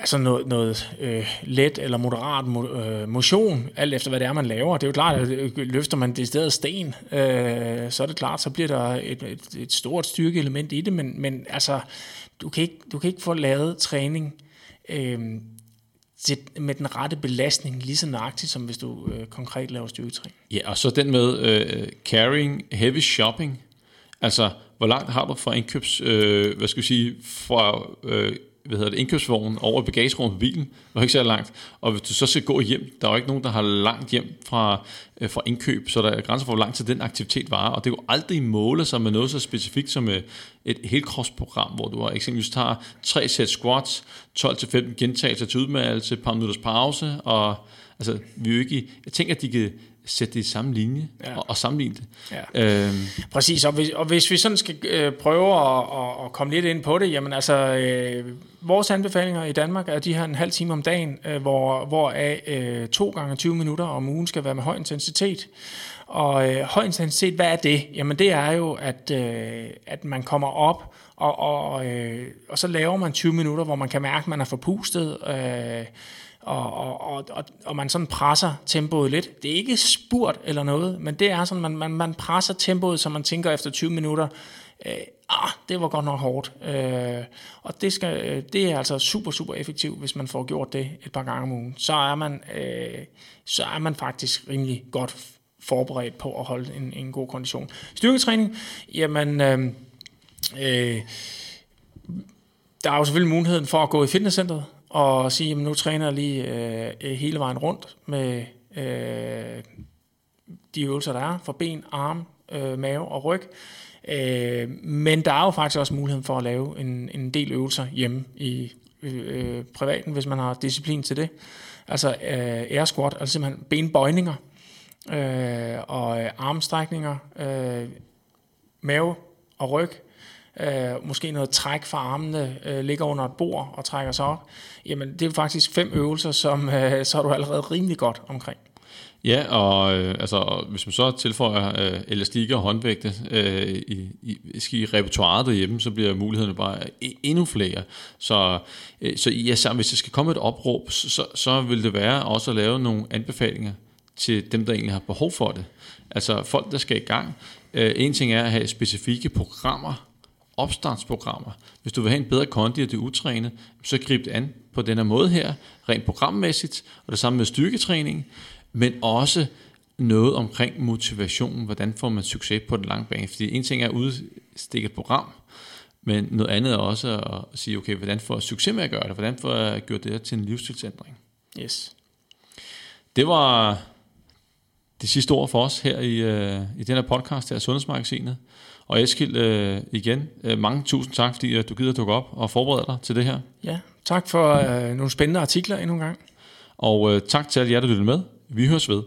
altså noget, noget øh, let eller moderat mo, øh, motion, alt efter hvad det er, man laver. Det er jo klart, at øh, løfter man det stedet sten, øh, så er det klart, så bliver der et, et, et stort styrkeelement i det, men, men altså, du kan, ikke, du kan ikke få lavet træning øh, til, med den rette belastning lige så nøjagtigt, som hvis du øh, konkret laver styrketræning. Ja, og så den med øh, carrying heavy shopping. Altså, hvor langt har du fra indkøbs, øh, hvad skal vi sige, fra øh, hvad hedder det, indkøbsvognen over bagagerummet på bilen, var ikke så langt. Og hvis du så skal gå hjem, der er jo ikke nogen, der har langt hjem fra, øh, fra indkøb, så der er grænser for, hvor lang tid den aktivitet varer. Og det er jo aldrig måle sig med noget så specifikt som øh, et helkropsprogram, hvor du eksempelvis tager tre sæt squats, 12-15 gentagelser til udmattelse, et par minutters pause, og altså, vi er jo ikke, jeg tænker, at de kan sætte det i samme linje ja. og, og sammenligne det. Ja. Øhm. Præcis, og hvis, og hvis vi sådan skal øh, prøve at, at, at komme lidt ind på det, jamen altså, øh, vores anbefalinger i Danmark er de her en halv time om dagen, øh, hvor, hvor af øh, to gange 20 minutter om ugen skal være med høj intensitet. Og øh, høj intensitet, hvad er det? Jamen det er jo, at, øh, at man kommer op, og, og, øh, og så laver man 20 minutter, hvor man kan mærke, at man er forpustet, øh, og, og, og, og, og man sådan presser tempoet lidt. Det er ikke spurt eller noget, men det er sådan, man, man, man presser tempoet, så man tænker efter 20 minutter, øh, ah, det var godt nok hårdt. Øh, og det, skal, øh, det er altså super, super effektivt, hvis man får gjort det et par gange om ugen. Så er man, øh, så er man faktisk rimelig godt forberedt på at holde en, en god kondition. Styrketræning, jamen... Øh, øh, der er jo selvfølgelig muligheden for at gå i fitnesscenteret, og sige, at nu træner jeg lige øh, øh, hele vejen rundt med øh, de øvelser, der er for ben, arm, øh, mave og ryg. Øh, men der er jo faktisk også muligheden for at lave en, en del øvelser hjemme i øh, privaten, hvis man har disciplin til det. Altså øh, air squat, altså simpelthen benbøjninger øh, og øh, armstrækninger, øh, mave og ryg, øh, måske noget træk fra armene, øh, ligger under et bord og trækker sig op, jamen det er faktisk fem øvelser, som øh, så er du allerede rimelig godt omkring. Ja, og øh, altså, hvis man så tilføjer øh, elastikker og håndvægte øh, i, i, i repertoireet derhjemme, så bliver mulighederne bare e-, endnu flere. Så, øh, så ja, så hvis der skal komme et opråb, så, så vil det være også at lave nogle anbefalinger til dem, der egentlig har behov for det. Altså folk, der skal i gang. Øh, en ting er at have specifikke programmer, opstartsprogrammer. Hvis du vil have en bedre kondi og det utræne, så grib det an på denne måde her, rent programmæssigt, og det samme med styrketræning, men også noget omkring motivation, hvordan får man succes på den lange bane. Fordi en ting er at udstikke et program, men noget andet er også at sige, okay, hvordan får jeg succes med at gøre det? Hvordan får jeg gjort det til en livsstilsændring? Yes. Det var det sidste ord for os her i, uh, i den her podcast her, Sundhedsmagasinet. Og Eskild, øh, igen, øh, mange tusind tak, fordi at du gider dukke op og forberede dig til det her. Ja, tak for øh, nogle spændende artikler endnu en gang. Og øh, tak til alle jer, der lyttede med. Vi høres ved.